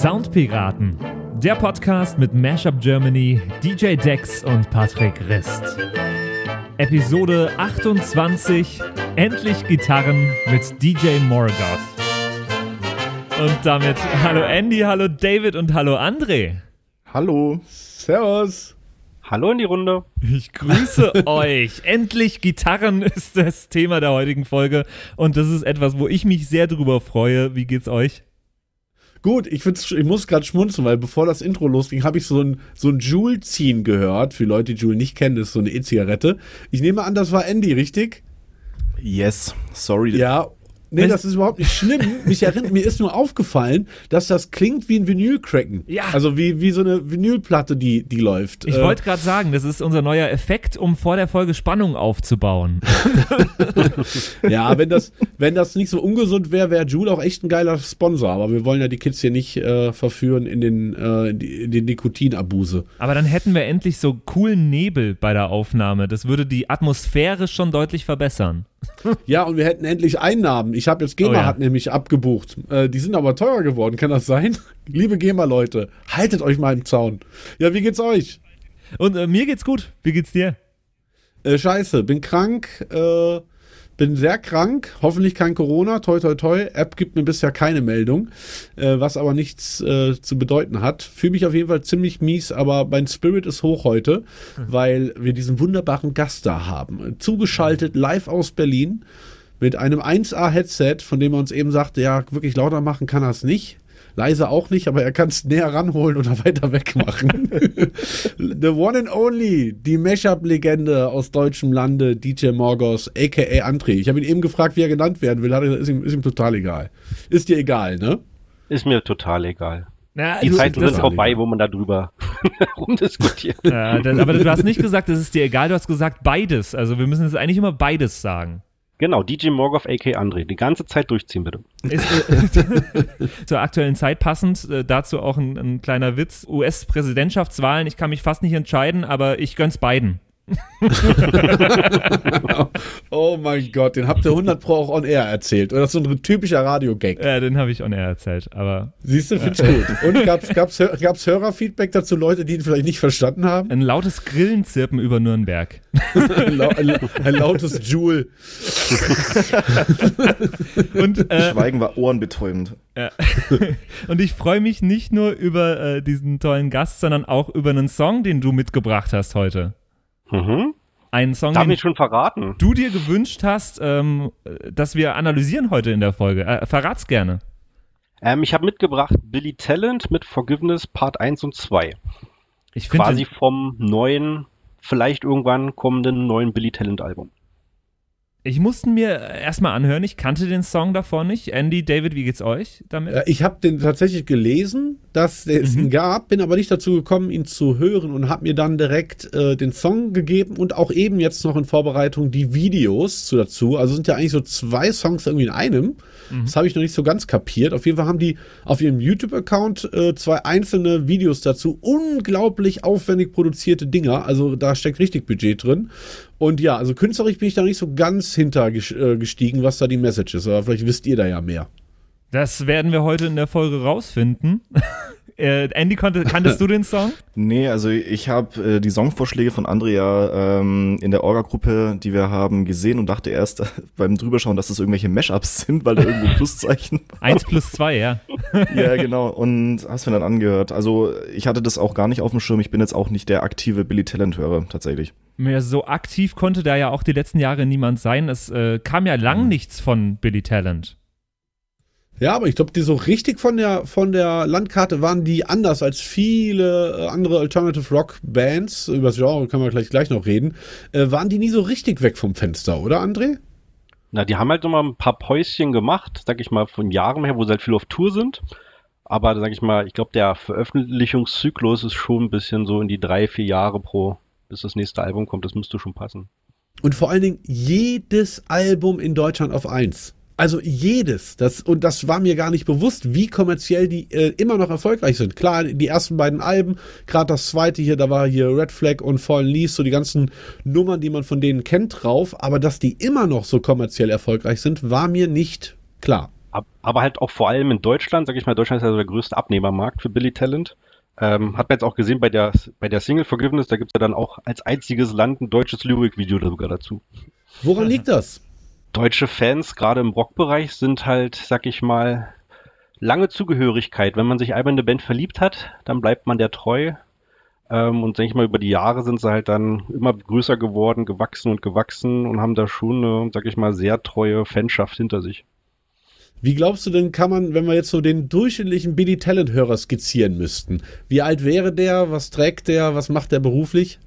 Soundpiraten, der Podcast mit Mashup Germany, DJ Dex und Patrick Rist. Episode 28, endlich Gitarren mit DJ Morgoth. Und damit hallo Andy, hallo David und hallo André. Hallo, Servus. Hallo in die Runde. Ich grüße euch. Endlich Gitarren ist das Thema der heutigen Folge und das ist etwas, wo ich mich sehr drüber freue. Wie geht's euch? Gut, ich, ich muss gerade schmunzeln, weil bevor das Intro losging, habe ich so ein, so ein Joule-Ziehen gehört. Für Leute, die Joule nicht kennen, das ist so eine E-Zigarette. Ich nehme an, das war Andy, richtig? Yes, sorry. Ja, Nee, das ist überhaupt nicht schlimm. Mich erinnert, mir ist nur aufgefallen, dass das klingt wie ein Vinyl-Cracken. Ja. Also wie, wie so eine Vinylplatte, die, die läuft. Ich äh, wollte gerade sagen, das ist unser neuer Effekt, um vor der Folge Spannung aufzubauen. ja, wenn das, wenn das nicht so ungesund wäre, wäre Jules auch echt ein geiler Sponsor. Aber wir wollen ja die Kids hier nicht äh, verführen in den, äh, in den Nikotinabuse. Aber dann hätten wir endlich so coolen Nebel bei der Aufnahme. Das würde die Atmosphäre schon deutlich verbessern. Ja, und wir hätten endlich Einnahmen. Ich habe jetzt GEMA oh ja. hat nämlich abgebucht. Äh, die sind aber teurer geworden, kann das sein? Liebe GEMA-Leute, haltet euch mal im Zaun. Ja, wie geht's euch? Und äh, mir geht's gut. Wie geht's dir? Äh, scheiße, bin krank, äh, bin sehr krank, hoffentlich kein Corona, toi toi toi. App gibt mir bisher keine Meldung, äh, was aber nichts äh, zu bedeuten hat. Fühle mich auf jeden Fall ziemlich mies, aber mein Spirit ist hoch heute, mhm. weil wir diesen wunderbaren Gast da haben. Zugeschaltet live aus Berlin mit einem 1A-Headset, von dem er uns eben sagte, ja, wirklich lauter machen kann er es nicht. Leise auch nicht, aber er kann es näher ranholen oder weiter weg machen. The one and only, die Mashup-Legende aus deutschem Lande, DJ Morgos, a.k.a. André. Ich habe ihn eben gefragt, wie er genannt werden will. Ist ihm, ist ihm total egal. Ist dir egal, ne? Ist mir total egal. Na, die Zeiten sind vorbei, wo man darüber rumdiskutiert. Ja, das, aber du hast nicht gesagt, es ist dir egal, du hast gesagt beides. Also wir müssen jetzt eigentlich immer beides sagen. Genau, DJ Morgoth, a.k. André. Die ganze Zeit durchziehen, bitte. Ist, äh, zur aktuellen Zeit passend, äh, dazu auch ein, ein kleiner Witz. US-Präsidentschaftswahlen, ich kann mich fast nicht entscheiden, aber ich gönn's beiden. oh mein Gott, den habt ihr 100 Pro auch on air erzählt. Oder das ist so ein typischer Radio-Gag. Ja, den habe ich on air erzählt, aber. Siehst du, finde ich gut. Und gab's, gab's, gab's Hörerfeedback dazu, Leute, die ihn vielleicht nicht verstanden haben? Ein lautes Grillenzirpen über Nürnberg. ein, ein, ein, lautes Joule. Und, äh, Schweigen war ohrenbetäubend. Ja. Und ich freue mich nicht nur über äh, diesen tollen Gast, sondern auch über einen Song, den du mitgebracht hast heute. Mhm. Einen Song, Darf den ich schon verraten? du dir gewünscht hast, ähm, dass wir analysieren heute in der Folge. Äh, verrat's gerne. Ähm, ich habe mitgebracht Billy Talent mit Forgiveness Part 1 und 2. Ich Quasi vom neuen, vielleicht irgendwann kommenden neuen Billy Talent Album. Ich musste mir erstmal anhören, ich kannte den Song davor nicht. Andy, David, wie geht's euch damit? Äh, ich habe den tatsächlich gelesen, dass es mhm. ihn gab, bin aber nicht dazu gekommen, ihn zu hören und habe mir dann direkt äh, den Song gegeben und auch eben jetzt noch in Vorbereitung die Videos zu dazu. Also sind ja eigentlich so zwei Songs irgendwie in einem. Mhm. Das habe ich noch nicht so ganz kapiert. Auf jeden Fall haben die auf ihrem YouTube-Account äh, zwei einzelne Videos dazu. Unglaublich aufwendig produzierte Dinger. Also da steckt richtig Budget drin. Und ja, also künstlerisch bin ich da nicht so ganz hintergestiegen, äh, was da die Message ist. Aber vielleicht wisst ihr da ja mehr. Das werden wir heute in der Folge rausfinden. Äh, Andy, konnte, kanntest du den Song? Nee, also ich habe äh, die Songvorschläge von Andrea ähm, in der Orga-Gruppe, die wir haben, gesehen und dachte erst beim Drüberschauen, dass das irgendwelche Mashups sind, weil da irgendwo Pluszeichen Eins plus zwei, ja. ja, genau. Und hast mir dann angehört. Also ich hatte das auch gar nicht auf dem Schirm. Ich bin jetzt auch nicht der aktive Billy Talent-Hörer, tatsächlich. Mehr so aktiv konnte da ja auch die letzten Jahre niemand sein. Es äh, kam ja lang mhm. nichts von Billy Talent. Ja, aber ich glaube, die so richtig von der, von der Landkarte waren die anders als viele äh, andere Alternative Rock Bands. Über das Genre können wir gleich, gleich noch reden. Äh, waren die nie so richtig weg vom Fenster, oder André? Na, die haben halt mal ein paar Päuschen gemacht, sag ich mal, von Jahren her, wo sie halt viel auf Tour sind. Aber sag ich mal, ich glaube, der Veröffentlichungszyklus ist schon ein bisschen so in die drei, vier Jahre pro, bis das nächste Album kommt. Das müsste schon passen. Und vor allen Dingen jedes Album in Deutschland auf eins. Also jedes. Das, und das war mir gar nicht bewusst, wie kommerziell die äh, immer noch erfolgreich sind. Klar, die ersten beiden Alben, gerade das zweite hier, da war hier Red Flag und Fallen Leaves, so die ganzen Nummern, die man von denen kennt, drauf. Aber dass die immer noch so kommerziell erfolgreich sind, war mir nicht klar. Aber halt auch vor allem in Deutschland, sag ich mal, Deutschland ist ja so der größte Abnehmermarkt für Billy Talent. Ähm, hat man jetzt auch gesehen bei der, bei der Single Forgiveness, da gibt es ja dann auch als einziges Land ein deutsches Lyric-Video sogar dazu. Woran liegt das? Deutsche Fans, gerade im Rockbereich, sind halt, sag ich mal, lange Zugehörigkeit. Wenn man sich einmal in eine Band verliebt hat, dann bleibt man der treu. Ähm, und denke ich mal, über die Jahre sind sie halt dann immer größer geworden, gewachsen und gewachsen und haben da schon eine, sag ich mal, sehr treue Fanschaft hinter sich. Wie glaubst du denn, kann man, wenn wir jetzt so den durchschnittlichen Billy Talent-Hörer skizzieren müssten, wie alt wäre der, was trägt der, was macht der beruflich?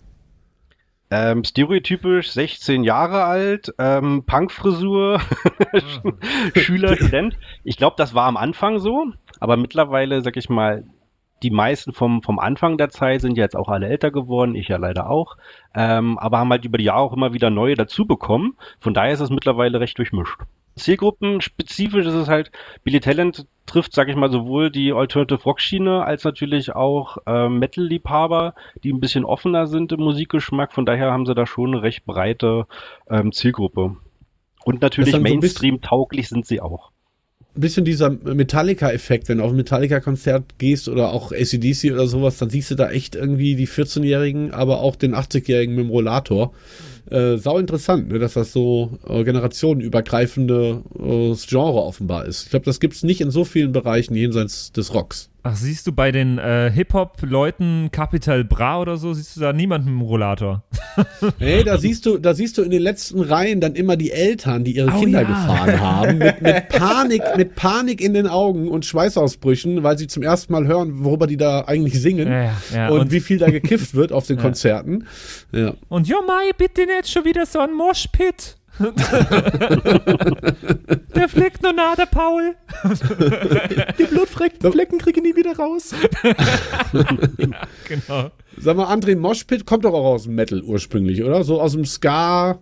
Ähm, stereotypisch 16 Jahre alt, ähm, Punkfrisur, Schüler, Student. Ich glaube, das war am Anfang so, aber mittlerweile, sag ich mal, die meisten vom, vom Anfang der Zeit sind jetzt auch alle älter geworden, ich ja leider auch, ähm, aber haben halt über die Jahre auch immer wieder neue dazu bekommen. Von daher ist es mittlerweile recht durchmischt. Zielgruppenspezifisch ist es halt, Billy Talent trifft, sag ich mal, sowohl die Alternative Rock Schiene als natürlich auch äh, Metal-Liebhaber, die ein bisschen offener sind im Musikgeschmack. Von daher haben sie da schon eine recht breite ähm, Zielgruppe. Und natürlich Mainstream-tauglich sind sie auch ein bisschen dieser Metallica-Effekt, wenn du auf ein Metallica-Konzert gehst oder auch ACDC oder sowas, dann siehst du da echt irgendwie die 14-Jährigen, aber auch den 80-Jährigen mit dem Rollator äh, sau interessant, ne, dass das so äh, generationenübergreifende äh, Genre offenbar ist. Ich glaube, das gibt's nicht in so vielen Bereichen jenseits des Rocks. Ach, siehst du bei den äh, Hip-Hop-Leuten Capital Bra oder so, siehst du da niemanden im Rollator? nee, da siehst du, da siehst du in den letzten Reihen dann immer die Eltern, die ihre oh, Kinder ja. gefahren haben, mit, mit Panik, mit Panik in den Augen und Schweißausbrüchen, weil sie zum ersten Mal hören, worüber die da eigentlich singen ja, ja, und, und, wie viel da gekifft wird auf den Konzerten. Ja. Und jo Mai, bitte nicht schon wieder so ein Moshpit. der fleckt nur nah, der Paul. Die Blutflecken kriege ich nie wieder raus. ja, genau. Sag mal, André Moshpit kommt doch auch aus dem Metal ursprünglich, oder? So aus dem Ska,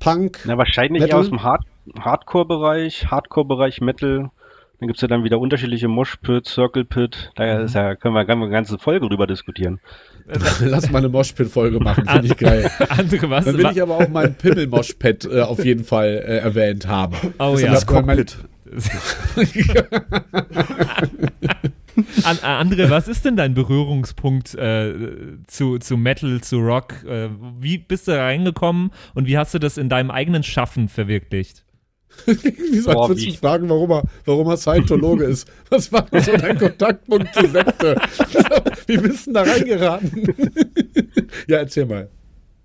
Punk. Na, wahrscheinlich Metal? aus dem Hard Hardcore-Bereich, Hardcore-Bereich Metal. Dann gibt es ja dann wieder unterschiedliche Moshpit, Circle Pit. Da mhm. ja, können, wir, können wir eine ganze Folge drüber diskutieren. Lass mal eine Moshpit-Folge machen, finde ich geil. Andere, was, Dann will ich aber auch meinen Pimmel-Moshpit äh, auf jeden Fall äh, erwähnt haben. Oh das ja. Das Cockpit. An, äh, Andre, was ist denn dein Berührungspunkt äh, zu, zu Metal, zu Rock? Äh, wie bist du reingekommen und wie hast du das in deinem eigenen Schaffen verwirklicht? Wieso Boah, würdest du fragen, warum er, warum er Scientologe ist? Was war so dein Kontaktpunkt zur Sekte? wie bist du da reingeraten? ja, erzähl mal.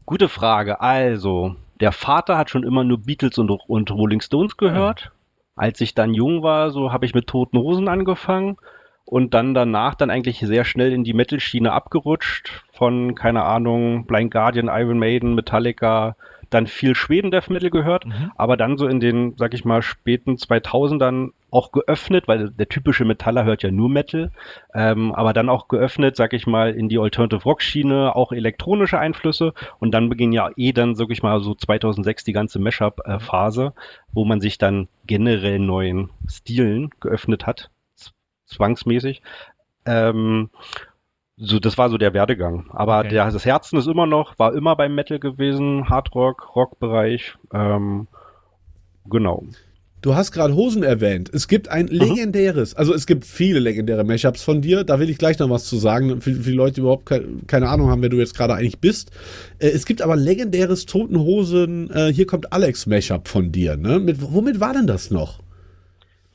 Gute Frage. Also, der Vater hat schon immer nur Beatles und, und Rolling Stones gehört. Ja. Als ich dann jung war, so habe ich mit Toten Hosen angefangen und dann danach dann eigentlich sehr schnell in die Metal-Schiene abgerutscht. Von, keine Ahnung, Blind Guardian, Iron Maiden, Metallica, dann viel Schweden-Death Metal gehört, mhm. aber dann so in den, sag ich mal, späten 2000ern auch geöffnet, weil der typische Metaller hört ja nur Metal, ähm, aber dann auch geöffnet, sag ich mal, in die Alternative Rock Schiene, auch elektronische Einflüsse und dann beginnt ja eh dann, sag ich mal, so 2006 die ganze Mashup Phase, wo man sich dann generell neuen Stilen geöffnet hat, zwangsmäßig. Ähm, so, das war so der Werdegang. Aber okay. der, das Herzen ist immer noch, war immer beim Metal gewesen, Hardrock, Rockbereich. Ähm, genau. Du hast gerade Hosen erwähnt. Es gibt ein mhm. legendäres, also es gibt viele legendäre Mashups von dir. Da will ich gleich noch was zu sagen, für, für die Leute, die überhaupt ke keine Ahnung haben, wer du jetzt gerade eigentlich bist. Äh, es gibt aber ein legendäres Toten Hosen, äh, hier kommt Alex Mashup von dir. Ne? Mit, womit war denn das noch?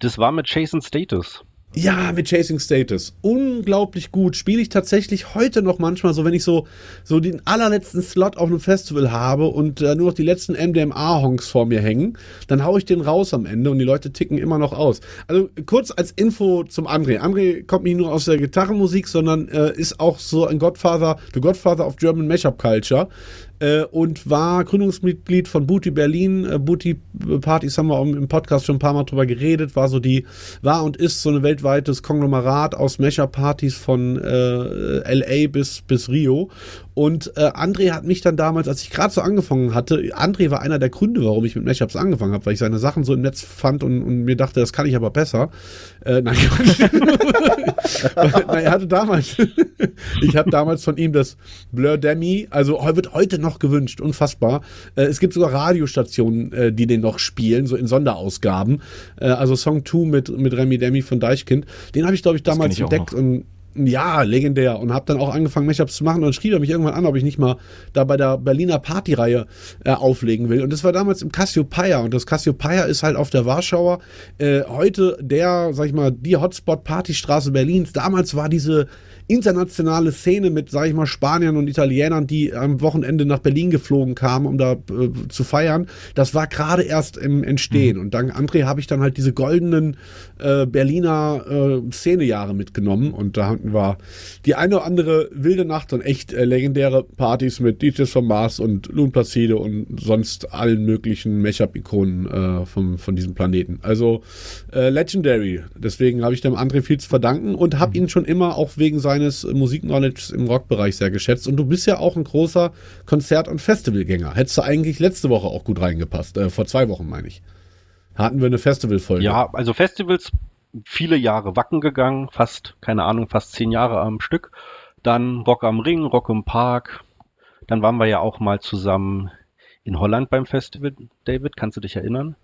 Das war mit Jason Status. Ja, mit Chasing Status. Unglaublich gut. Spiele ich tatsächlich heute noch manchmal so, wenn ich so, so den allerletzten Slot auf einem Festival habe und äh, nur noch die letzten MDMA-Honks vor mir hängen, dann haue ich den raus am Ende und die Leute ticken immer noch aus. Also kurz als Info zum André. André kommt nicht nur aus der Gitarrenmusik, sondern äh, ist auch so ein Godfather, the Godfather of German Mashup Culture äh, und war Gründungsmitglied von Booty Berlin. Äh, Booty Partys haben wir im Podcast schon ein paar Mal drüber geredet, war so die, war und ist so ein weltweites Konglomerat aus Mesher-Partys von äh, LA bis, bis Rio. Und äh, André hat mich dann damals, als ich gerade so angefangen hatte, André war einer der Gründe, warum ich mit Mashups angefangen habe, weil ich seine Sachen so im Netz fand und, und mir dachte, das kann ich aber besser. Äh, nein, nein, er hatte damals, ich habe damals von ihm das Blur Demi, also wird heute noch gewünscht, unfassbar. Äh, es gibt sogar Radiostationen, äh, die den noch spielen, so in Sonderausgaben. Äh, also Song 2 mit, mit Remy Demi von Deichkind. Den habe ich, glaube ich, damals ich entdeckt und ja, legendär. Und habe dann auch angefangen, Mashups zu machen. Und dann schrieb er mich irgendwann an, ob ich nicht mal da bei der Berliner Partyreihe äh, auflegen will. Und das war damals im Cassiopeia. Und das Cassiopeia ist halt auf der Warschauer äh, heute der, sag ich mal, die Hotspot-Partystraße Berlins. Damals war diese internationale Szene mit, sag ich mal, Spaniern und Italienern, die am Wochenende nach Berlin geflogen kamen, um da äh, zu feiern. Das war gerade erst im Entstehen. Und dank André habe ich dann halt diese goldenen äh, Berliner äh, Szenejahre mitgenommen. Und da hatten wir die eine oder andere wilde Nacht und echt äh, legendäre Partys mit DJs von Mars und Loon Placide und sonst allen möglichen Mashup-Ikonen äh, vom, von diesem Planeten. Also äh, Legendary. Deswegen habe ich dem André viel zu verdanken und habe ihn schon immer auch wegen seines Musikknowledge im Rockbereich sehr geschätzt. Und du bist ja auch ein großer Konzert- und Festivalgänger. Hättest du eigentlich letzte Woche auch gut reingepasst. Äh, vor zwei Wochen, meine ich. Hatten wir eine Festivalfolge. Ja, also Festivals, viele Jahre Wacken gegangen, fast, keine Ahnung, fast zehn Jahre am Stück. Dann Rock am Ring, Rock im Park. Dann waren wir ja auch mal zusammen in Holland beim Festival, David, kannst du dich erinnern?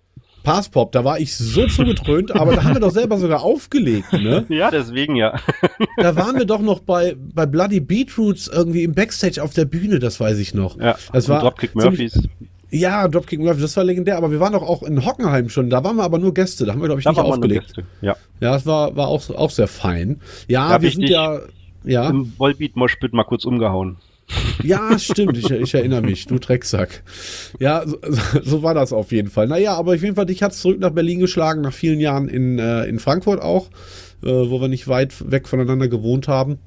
Passpop, da war ich so zugetrönt, aber da haben wir doch selber sogar aufgelegt, ne? Ja, deswegen ja. Da waren wir doch noch bei, bei Bloody Beetroots irgendwie im Backstage auf der Bühne, das weiß ich noch. ja. Das war Dropkick Murphys. Ja, Dropkick Murphys, das war legendär, aber wir waren doch auch in Hockenheim schon, da waren wir aber nur Gäste, da haben wir, glaube ich, Da nicht aufgelegt. Ja. Ja, das war, war auch, auch sehr fein. Ja, Da hab wir ich sind ja, ja, Im Volbeat Moshpit mal kurz umgehauen. Ja, stimmt, ich, ich erinnere mich, du Drecksack. Ja, so, so war das auf jeden Fall. Naja, aber auf jeden Fall, dich hat's zurück nach Berlin geschlagen, nach vielen Jahren in, äh, in Frankfurt auch, äh, wo wir nicht weit weg voneinander gewohnt haben.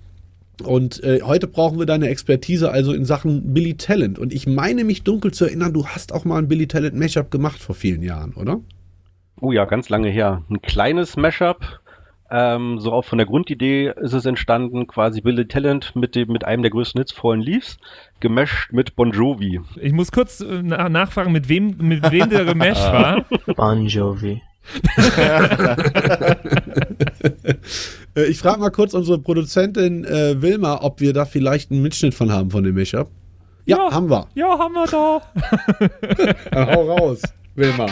Und äh, heute brauchen wir deine Expertise also in Sachen Billy Talent. Und ich meine mich dunkel zu erinnern, du hast auch mal ein Billy Talent Mashup gemacht vor vielen Jahren, oder? Oh ja, ganz lange her. Ein kleines Mashup. Ähm, so auch von der Grundidee ist es entstanden, quasi Billy Talent mit dem, mit einem der größten Hits, Fallen Leaves, gemischt mit Bon Jovi. Ich muss kurz äh, na nachfragen, mit wem, mit wem der gemasht war. Bon Jovi. Äh, ich frage mal kurz unsere Produzentin äh, Wilma, ob wir da vielleicht einen Mitschnitt von haben von dem Mashup. Ja, Ja. haben wir. Ja, haben wir da. Hau raus, Wilma.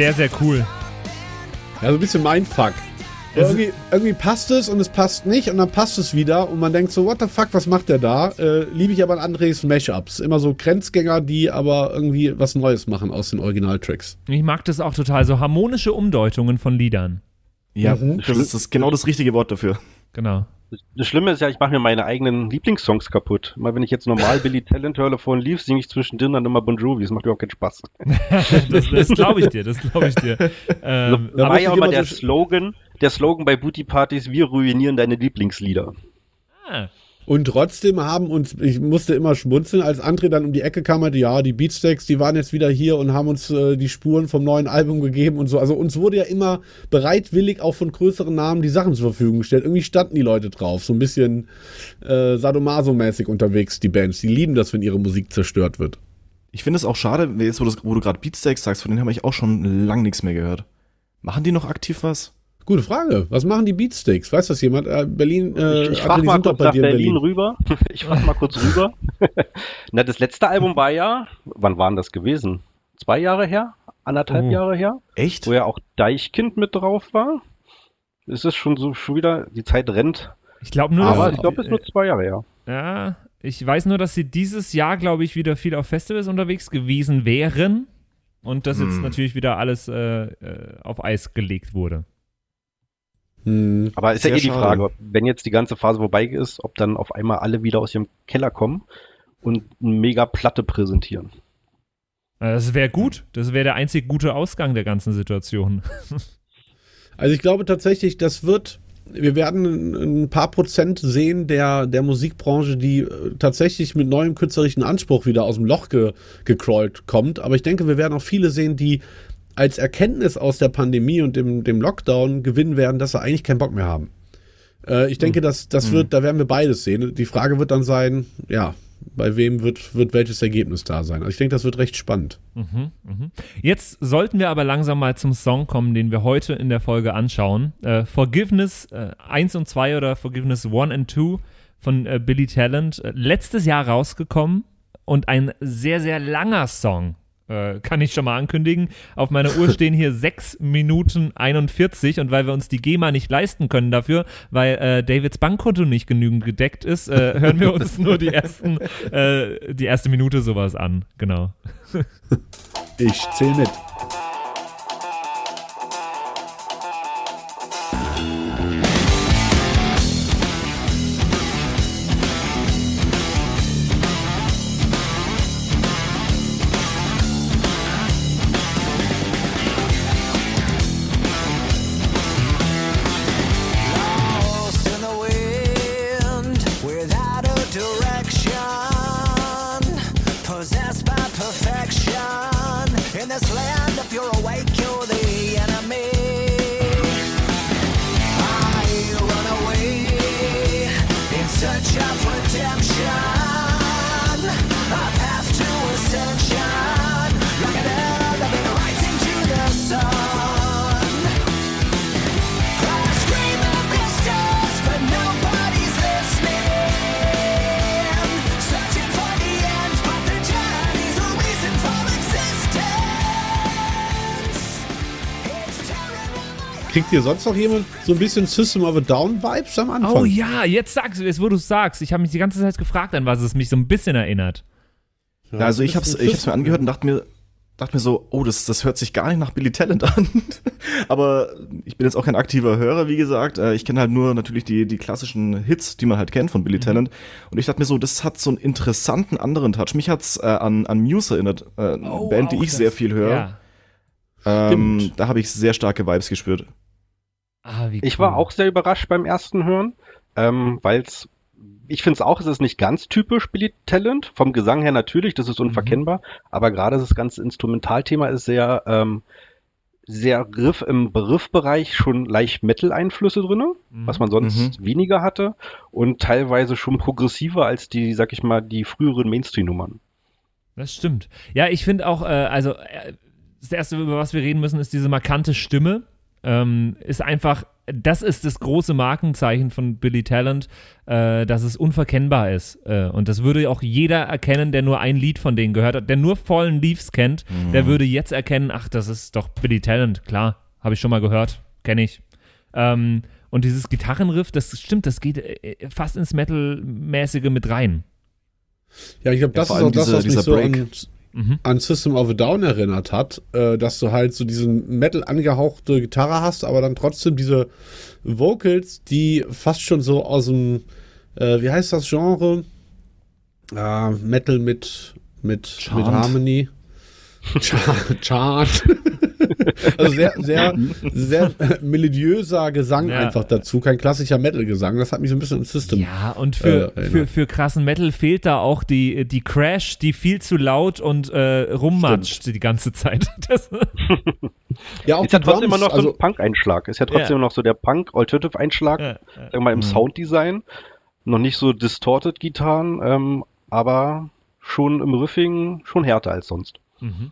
Sehr, sehr cool. Ja, so ein bisschen Mindfuck. Es- Irgendwie, irgendwie passt es und es passt nicht und dann passt es wieder und man denkt so, what the fuck, was macht der da? Äh, Liebe ich aber an Andres Mashups. Immer so Grenzgänger, die aber irgendwie was Neues machen aus den Originaltracks. Ich mag das auch total. So harmonische Umdeutungen von Liedern. Ja, Mhm. das ist das genau das richtige Wort dafür. Genau. Das Schlimme ist ja, ich mache mir meine eigenen Lieblingssongs kaputt. Immer wenn ich jetzt normal Billy Talent höre von Leaves, singe ich zwischendrin dann immer Bon Jovi. Das macht überhaupt keinen Spaß. Das, das glaube ich dir, das glaube ich dir. Ähm, Da war ja ich immer der Slogan, der Slogan bei Booty-Partys, wir ruinieren deine Lieblingslieder. ah, Und trotzdem haben uns, ich musste immer schmunzeln, als André dann um die Ecke kam, meinte, ja, die Beatsteaks, die waren jetzt wieder hier und haben uns äh, die Spuren vom neuen Album gegeben und so. Also uns wurde ja immer bereitwillig auch von größeren Namen die Sachen zur Verfügung gestellt. Irgendwie standen die Leute drauf, so ein bisschen äh, Sadomaso-mäßig unterwegs, die Bands. Die lieben das, wenn ihre Musik zerstört wird. Ich finde es auch schade, jetzt wo, das, wo du gerade Beatsteaks sagst, von denen habe ich auch schon lang nichts mehr gehört. Machen die noch aktiv was? Gute Frage. Was machen die Beatsteaks? Weiß das jemand? Äh, Berlin, äh, ich ich frage mal kurz nach dir in Berlin, rüber. Ich frage mal kurz rüber. Na, das letzte Album war ja, wann waren das gewesen? Zwei Jahre her? Anderthalb Oh. Jahre her? Echt? Wo ja auch Deichkind mit drauf war. Ist es schon so schon wieder, die Zeit rennt. ich glaube nur, Aber dass, ich glaube, es ist nur zwei Jahre her. ja, ich weiß nur, dass sie dieses Jahr, glaube ich, wieder viel auf Festivals unterwegs gewesen wären und dass jetzt Hm. natürlich wieder alles äh, äh, auf Eis gelegt wurde. Hm. Aber ist ja eh die schade. Frage, wenn jetzt die ganze Phase vorbei ist, ob dann auf einmal alle wieder aus ihrem Keller kommen und eine mega Platte präsentieren. Äh, Das wäre gut. Das wäre der einzig gute Ausgang der ganzen Situation. Also ich glaube tatsächlich, das wird wir werden ein paar Prozent sehen der, der Musikbranche, die äh, tatsächlich mit neuem künstlerischen Anspruch wieder aus dem Loch ge, gecrawlt kommt. Aber ich denke, wir werden auch viele sehen, die als Erkenntnis aus der Pandemie und dem, dem Lockdown gewinnen werden, dass sie eigentlich keinen Bock mehr haben. Äh, ich denke, dass das wird, da werden wir beides sehen. Die Frage wird dann sein, ja, bei wem wird, wird welches Ergebnis da sein. Also ich denke, das wird recht spannend. Jetzt sollten wir aber langsam mal zum Song kommen, den wir heute in der Folge anschauen. Äh, Forgiveness äh, 1 und 2 oder Forgiveness 1 and 2 von äh, Billy Talent. Äh, letztes Jahr rausgekommen und ein sehr, sehr langer Song. Äh, kann ich schon mal ankündigen. Auf meiner Uhr stehen hier 6 Minuten 41 und weil wir uns die GEMA nicht leisten können dafür, weil äh, Davids Bankkonto nicht genügend gedeckt ist, äh, hören wir uns nur die ersten, äh, die erste Minute sowas an. Genau. Ich zähle mit. Kriegt ihr sonst noch jemand so ein bisschen System of a Down Vibes am Anfang? Oh ja, jetzt sagst du es, wo du es sagst. Ich habe mich die ganze Zeit gefragt, an was es mich so ein bisschen erinnert. Ja, also ich hab's, ich hab's mir angehört und dachte mir, dachte mir so, oh, das, das hört sich gar nicht nach Billy Talent an. Aber ich bin jetzt auch kein aktiver Hörer, wie gesagt. Äh, Ich kenne halt nur natürlich die, die klassischen Hits, die man halt kennt von Billy Talent. Und ich dachte mir so, das hat so einen interessanten anderen Touch. Mich hat's äh, an, an Muse erinnert, äh, eine Oh, Band, die ich das- sehr viel höre. Ja. Ähm, da habe ich sehr starke Vibes gespürt. Ah, wie Ich cool. war auch sehr überrascht beim ersten Hören, ähm, weil es, ich finde es auch, es ist nicht ganz typisch Billy Talent. Vom Gesang her natürlich, das ist unverkennbar, aber gerade das ganze Instrumentalthema ist sehr, ähm, sehr Riff im Riffbereich schon leicht Metal-Einflüsse drinne, was man sonst weniger hatte und teilweise schon progressiver als die, sag ich mal, die früheren Mainstream-Nummern. Das stimmt. Ja, ich finde auch, äh, also äh, das Erste, über was wir reden müssen, ist diese markante Stimme. Ähm, ist einfach, das ist das große Markenzeichen von Billy Talent, äh, dass es unverkennbar ist. Äh, und das würde auch jeder erkennen, der nur ein Lied von denen gehört hat, der nur Fallen Leaves kennt, der würde jetzt erkennen, ach, das ist doch Billy Talent, klar, habe ich schon mal gehört, kenne ich. Ähm, und dieses Gitarrenriff, das stimmt, das geht äh, fast ins Metal-mäßige mit rein. Ja, ich glaube, Ja, das vor ist auch das, diese- was mich dieser so Break. an, Mhm. an System of a Down erinnert hat, äh, dass du halt so diesen Metal angehauchte Gitarre hast, aber dann trotzdem diese Vocals, die fast schon so aus dem, äh, wie heißt das Genre? Äh, Metal mit, mit, mit. Harmony. Chant. Chant. also sehr, sehr, sehr melodiöser Gesang Ja. einfach dazu, kein klassischer Metal-Gesang. Das hat mich so ein bisschen an System. Ja, und für, Äh, für, für krassen Metal fehlt da auch die, die Crash, die viel zu laut und äh, rummatscht die ganze Zeit. Das, Ja, auch Ist ja die trotzdem immer noch so also, ein Punk-Einschlag. Ist ja trotzdem Ja. noch so der Punk-Alternative-Einschlag. ja, ja. sagen wir mal, im Sounddesign. Noch nicht so distorted Gitarren, ähm, aber schon im Riffing schon härter als sonst. Mm-hmm.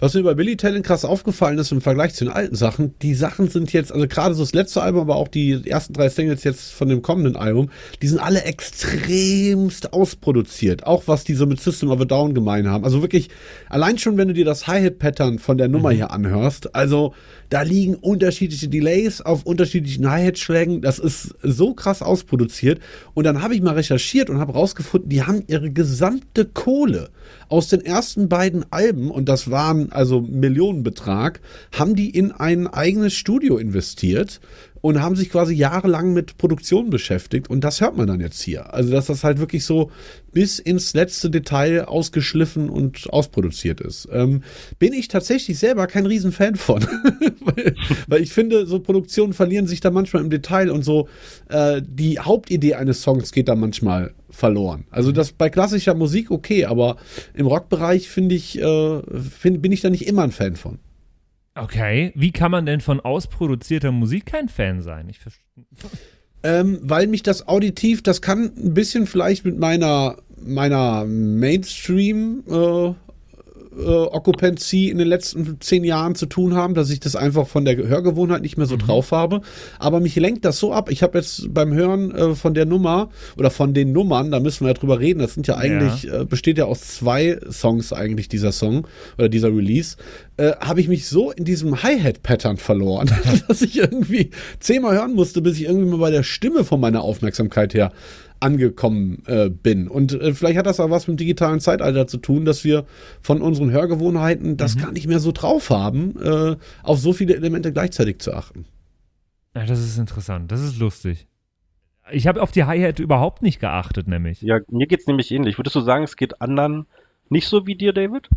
Was mir bei Billy Talent krass aufgefallen ist im Vergleich zu den alten Sachen, die Sachen sind jetzt, also gerade so das letzte Album, aber auch die ersten drei Singles jetzt von dem kommenden Album, die sind alle extremst ausproduziert. Auch was die so mit System of a Down gemein haben. Also wirklich, allein schon, wenn du dir das Hi-Hat-Pattern von der Nummer hier anhörst, also da liegen unterschiedliche Delays auf unterschiedlichen Hi-Hat-Schlägen. Das ist so krass ausproduziert. Und dann habe ich mal recherchiert und habe rausgefunden, die haben ihre gesamte Kohle aus den ersten beiden Alben, und das waren also Millionenbetrag, haben die in ein eigenes Studio investiert und haben sich quasi jahrelang mit Produktion beschäftigt und das hört man dann jetzt hier. Also dass das halt wirklich so bis ins letzte Detail ausgeschliffen und ausproduziert ist. Ähm, bin ich tatsächlich selber kein Riesenfan von, weil, weil ich finde, so Produktionen verlieren sich da manchmal im Detail und so äh, die Hauptidee eines Songs geht da manchmal verloren. Also das bei klassischer Musik okay, aber im Rockbereich finde ich, äh, find, bin ich da nicht immer ein Fan von. Okay, wie kann man denn von ausproduzierter Musik kein Fan sein? Ich verstehe. Ähm, weil mich das auditiv, das kann ein bisschen vielleicht mit meiner, meiner Mainstream äh, äh, Occupancy in den letzten zehn Jahren zu tun haben, dass ich das einfach von der Hörgewohnheit nicht mehr so drauf habe. Aber mich lenkt das so ab. Ich habe jetzt beim Hören äh, von der Nummer oder von den Nummern, da müssen wir ja drüber reden, das sind ja eigentlich, Äh, besteht ja aus zwei Songs eigentlich dieser Song oder dieser Release, äh, habe ich mich so in diesem Hi-Hat-Pattern verloren, dass ich irgendwie zehnmal hören musste, bis ich irgendwie mal bei der Stimme von meiner Aufmerksamkeit her angekommen äh, bin. Und äh, vielleicht hat das auch was mit dem digitalen Zeitalter zu tun, dass wir von unseren Hörgewohnheiten das gar nicht mehr so drauf haben, äh, auf so viele Elemente gleichzeitig zu achten. Ja, das ist interessant, das ist lustig. Ich habe auf die Hi-Hat überhaupt nicht geachtet, nämlich. Ja, mir geht's nämlich ähnlich. Würdest du sagen, es geht anderen nicht so wie dir, David?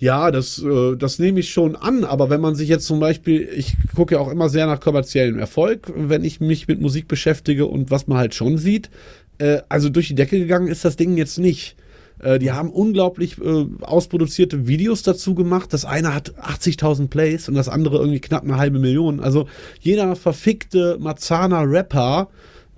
Ja, das, äh, das nehme ich schon an, aber wenn man sich jetzt zum Beispiel, ich gucke ja auch immer sehr nach kommerziellem Erfolg, wenn ich mich mit Musik beschäftige und was man halt schon sieht, äh, also durch die Decke gegangen ist das Ding jetzt nicht. Äh, die haben unglaublich äh, ausproduzierte Videos dazu gemacht. Das eine hat 80.000 Plays und das andere irgendwie knapp eine halbe Million. Also jeder verfickte Marzana-Rapper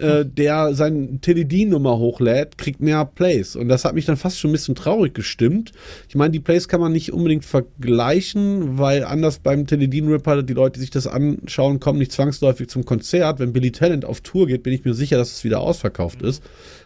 äh, der sein Teledin-Nummer hochlädt, kriegt mehr Plays. Und das hat mich dann fast schon ein bisschen traurig gestimmt. Ich meine, die Plays kann man nicht unbedingt vergleichen, weil anders beim Teledin-Rapper, die Leute, die sich das anschauen, kommen nicht zwangsläufig zum Konzert. Wenn Billy Talent auf Tour geht, bin ich mir sicher, dass es wieder ausverkauft ist.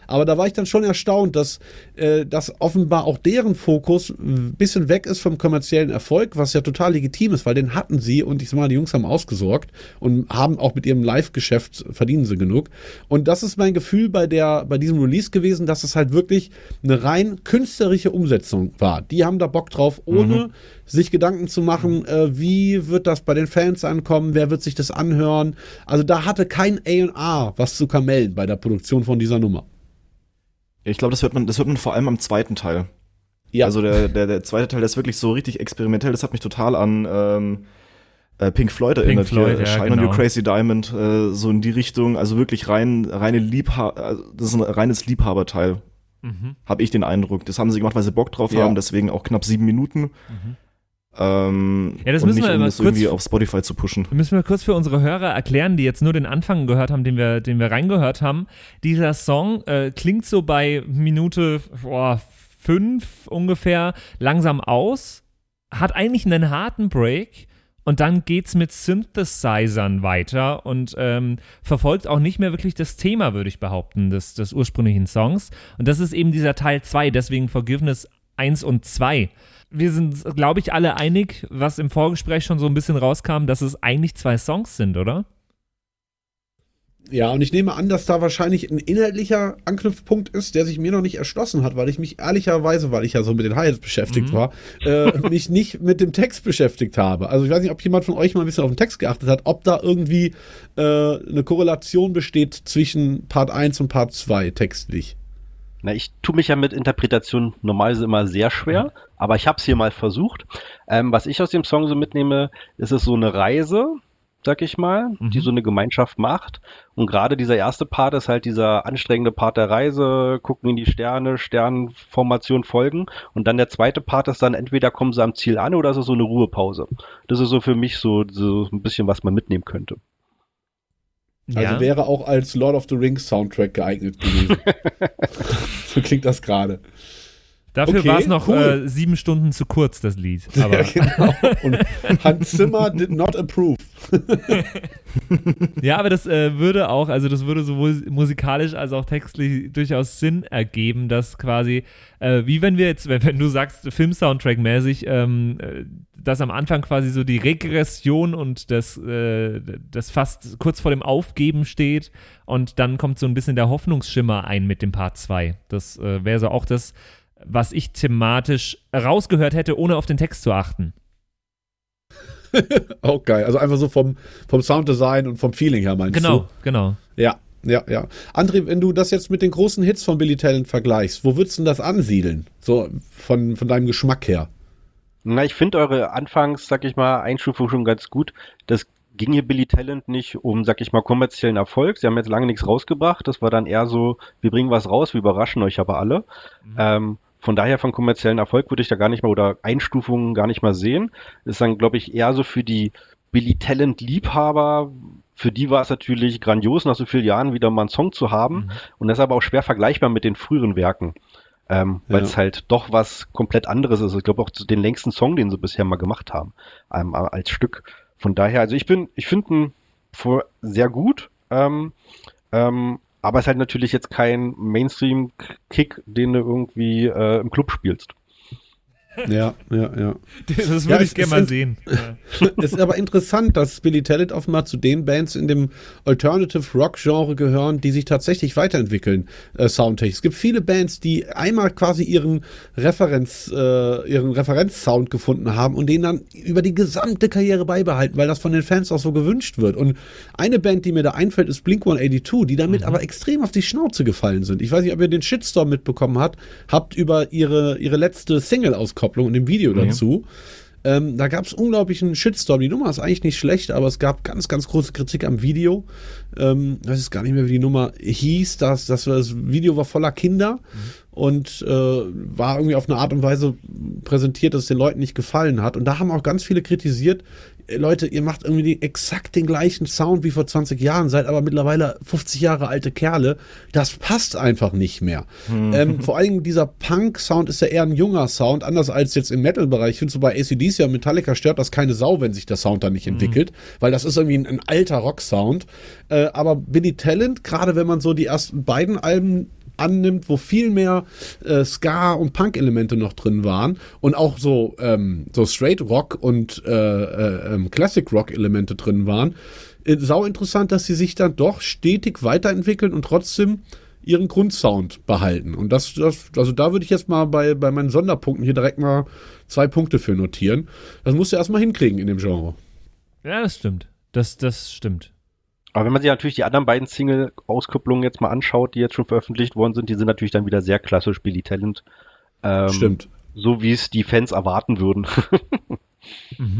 Aber da war ich dann schon erstaunt, dass, äh, dass offenbar auch deren Fokus ein bisschen weg ist vom kommerziellen Erfolg, was ja total legitim ist, weil den hatten sie und ich sag mal, die Jungs haben ausgesorgt und haben auch mit ihrem Live-Geschäft verdienen sie genug. Und das ist mein Gefühl bei der, bei diesem Release gewesen, dass es halt wirklich eine rein künstlerische Umsetzung war. Die haben da Bock drauf, ohne sich Gedanken zu machen, äh, wie wird das bei den Fans ankommen, wer wird sich das anhören. Also da hatte kein A&R was zu kamellen bei der Produktion von dieser Nummer. Ich glaube, das hört man, das hört man vor allem am zweiten Teil. Ja. Also der, der, der zweite Teil, der ist wirklich so richtig experimentell. Das hat mich total an ähm, äh, Pink Floyd erinnert. Floyd, hier, ja, Shine on genau. You Crazy Diamond, äh, so in die Richtung. Also wirklich rein, reine Liebhaber, also das ist ein reines Liebhaberteil. Mhm. Habe ich den Eindruck. Das haben sie gemacht, weil sie Bock drauf Ja. haben, deswegen auch knapp sieben Minuten. Ähm, Ja, das müssen nicht, wir um mal das kurz- irgendwie auf Spotify zu pushen. Müssen wir kurz für unsere Hörer erklären, die jetzt nur den Anfang gehört haben, den wir, den wir reingehört haben. Dieser Song äh, klingt so bei Minute boah, fünf ungefähr langsam aus, hat eigentlich einen harten Break und dann geht's mit Synthesizern weiter und ähm, verfolgt auch nicht mehr wirklich das Thema, würde ich behaupten, des, des ursprünglichen Songs. Und das ist eben dieser Teil 2, deswegen Forgiveness 1 und 2. Wir sind, glaube ich, alle einig, was im Vorgespräch schon so ein bisschen rauskam, dass es eigentlich zwei Songs sind, oder? Ja, und ich nehme an, dass da wahrscheinlich ein inhaltlicher Anknüpfpunkt ist, der sich mir noch nicht erschlossen hat, weil ich mich ehrlicherweise, weil ich ja so mit den Hi-Hats beschäftigt Mhm. war, äh, mich nicht mit dem Text beschäftigt habe. Also ich weiß nicht, ob jemand von euch mal ein bisschen auf den Text geachtet hat, ob da irgendwie äh, eine Korrelation besteht zwischen Part 1 und Part 2 textlich. Na, ich tue mich ja mit Interpretation normalerweise immer sehr schwer, aber ich habe es hier mal versucht. Ähm, was ich aus dem Song so mitnehme, ist es so eine Reise, sag ich mal, die Mhm. so eine Gemeinschaft macht. Und gerade dieser erste Part ist halt dieser anstrengende Part der Reise, gucken in die Sterne, Sternformation folgen. Und dann der zweite Part ist dann entweder kommen sie am Ziel an oder es ist so eine Ruhepause. Das ist so für mich so, so ein bisschen, was man mitnehmen könnte. Also wäre auch als Lord of the Rings Soundtrack geeignet gewesen. so klingt das gerade. Dafür Okay, war es noch cool. äh, sieben Stunden zu kurz, das Lied. Aber ja, genau. Und Hans Zimmer did not approve. Ja, aber das äh, würde auch, also das würde sowohl musikalisch als auch textlich durchaus Sinn ergeben, dass quasi, äh, wie wenn wir jetzt, wenn, wenn du sagst, Film-Soundtrack-mäßig, ähm, äh, dass am Anfang quasi so die Regression und das, äh, das fast kurz vor dem Aufgeben steht und dann kommt so ein bisschen der Hoffnungsschimmer ein mit dem Part 2. Das äh, wäre so auch das, was ich thematisch rausgehört hätte, ohne auf den Text zu achten. Auch geil. Also einfach so vom, vom Sounddesign und vom Feeling her meinst Genau, du? genau. Ja, ja, ja. André, wenn du das jetzt mit den großen Hits von Billy Talent vergleichst, wo würdest du das ansiedeln? So von, von deinem Geschmack her. Na, ich finde eure Anfangs, sag ich mal, Einstufung schon ganz gut. Das ging hier Billy Talent nicht um, sag ich mal, kommerziellen Erfolg. Sie haben jetzt lange nichts rausgebracht. Das war dann eher so, wir bringen was raus, wir überraschen euch aber alle. Ähm, von daher von kommerziellen Erfolg würde ich da gar nicht mal oder Einstufungen gar nicht mal sehen. Ist dann, glaube ich, eher so für die Billy Talent Liebhaber. Für die war es natürlich grandios, nach so vielen Jahren wieder mal einen Song zu haben. Und das ist aber auch schwer vergleichbar mit den früheren Werken. Ähm, weil Ja. es halt doch was komplett anderes ist. Ich glaube auch zu den längsten Song, den sie bisher mal gemacht haben, ähm, als Stück. Von daher, also ich bin, ich finde ihn sehr gut. Ähm, ähm, aber es ist halt natürlich jetzt kein Mainstream-Kick, den du irgendwie äh, im Club spielst. Ja, ja, ja. Das würde Ja, ich gerne mal sehen. es ist aber interessant, dass Billy Talent offenbar zu den Bands in dem Alternative Rock Genre gehören, die sich tatsächlich weiterentwickeln, äh, soundtechnisch. Es gibt viele Bands, die einmal quasi ihren Referenz, äh, ihren Referenzsound gefunden haben und den dann über die gesamte Karriere beibehalten, weil das von den Fans auch so gewünscht wird. Und eine Band, die mir da einfällt, ist Blink 182, die damit aber extrem auf die Schnauze gefallen sind. Ich weiß nicht, ob ihr den Shitstorm mitbekommen habt, habt über ihre, ihre letzte Single-Auskopplung und dem Video dazu. Ähm, da gab es unglaublichen Shitstorm. Die Nummer ist eigentlich nicht schlecht, aber es gab ganz, ganz große Kritik am Video. Ähm, ich weiß gar nicht mehr, wie die Nummer hieß. Das, das, das Video war voller Kinder und äh, war irgendwie auf eine Art und Weise präsentiert, dass es den Leuten nicht gefallen hat. Und da haben auch ganz viele kritisiert, Leute, ihr macht irgendwie die, exakt den gleichen Sound wie vor 20 Jahren, seid aber mittlerweile 50 Jahre alte Kerle. Das passt einfach nicht mehr. Ähm, vor allem dieser Punk-Sound ist ja eher ein junger Sound, anders als jetzt im Metal-Bereich. Ich finde so bei ACDC und Metallica stört das keine Sau, wenn sich der Sound dann nicht entwickelt, weil das ist irgendwie ein, ein alter Rock-Sound. Äh, aber Billy Talent, gerade wenn man so die ersten beiden Alben annimmt, wo viel mehr äh, Ska- und Punk-Elemente noch drin waren und auch so, ähm, so Straight Rock und äh, äh, ähm, Classic Rock-Elemente drin waren. Äh, sau interessant, dass sie sich dann doch stetig weiterentwickeln und trotzdem ihren Grundsound behalten. Und das, das also da würde ich jetzt mal bei, bei meinen Sonderpunkten hier direkt mal zwei Punkte für notieren. Das musst du erstmal hinkriegen in dem Genre. Ja, das stimmt. Das, das stimmt. Aber wenn man sich natürlich die anderen beiden Single-Auskopplungen jetzt mal anschaut, die jetzt schon veröffentlicht worden sind, die sind natürlich dann wieder sehr klassisch Billy Talent. Ähm, Stimmt. So wie es die Fans erwarten würden.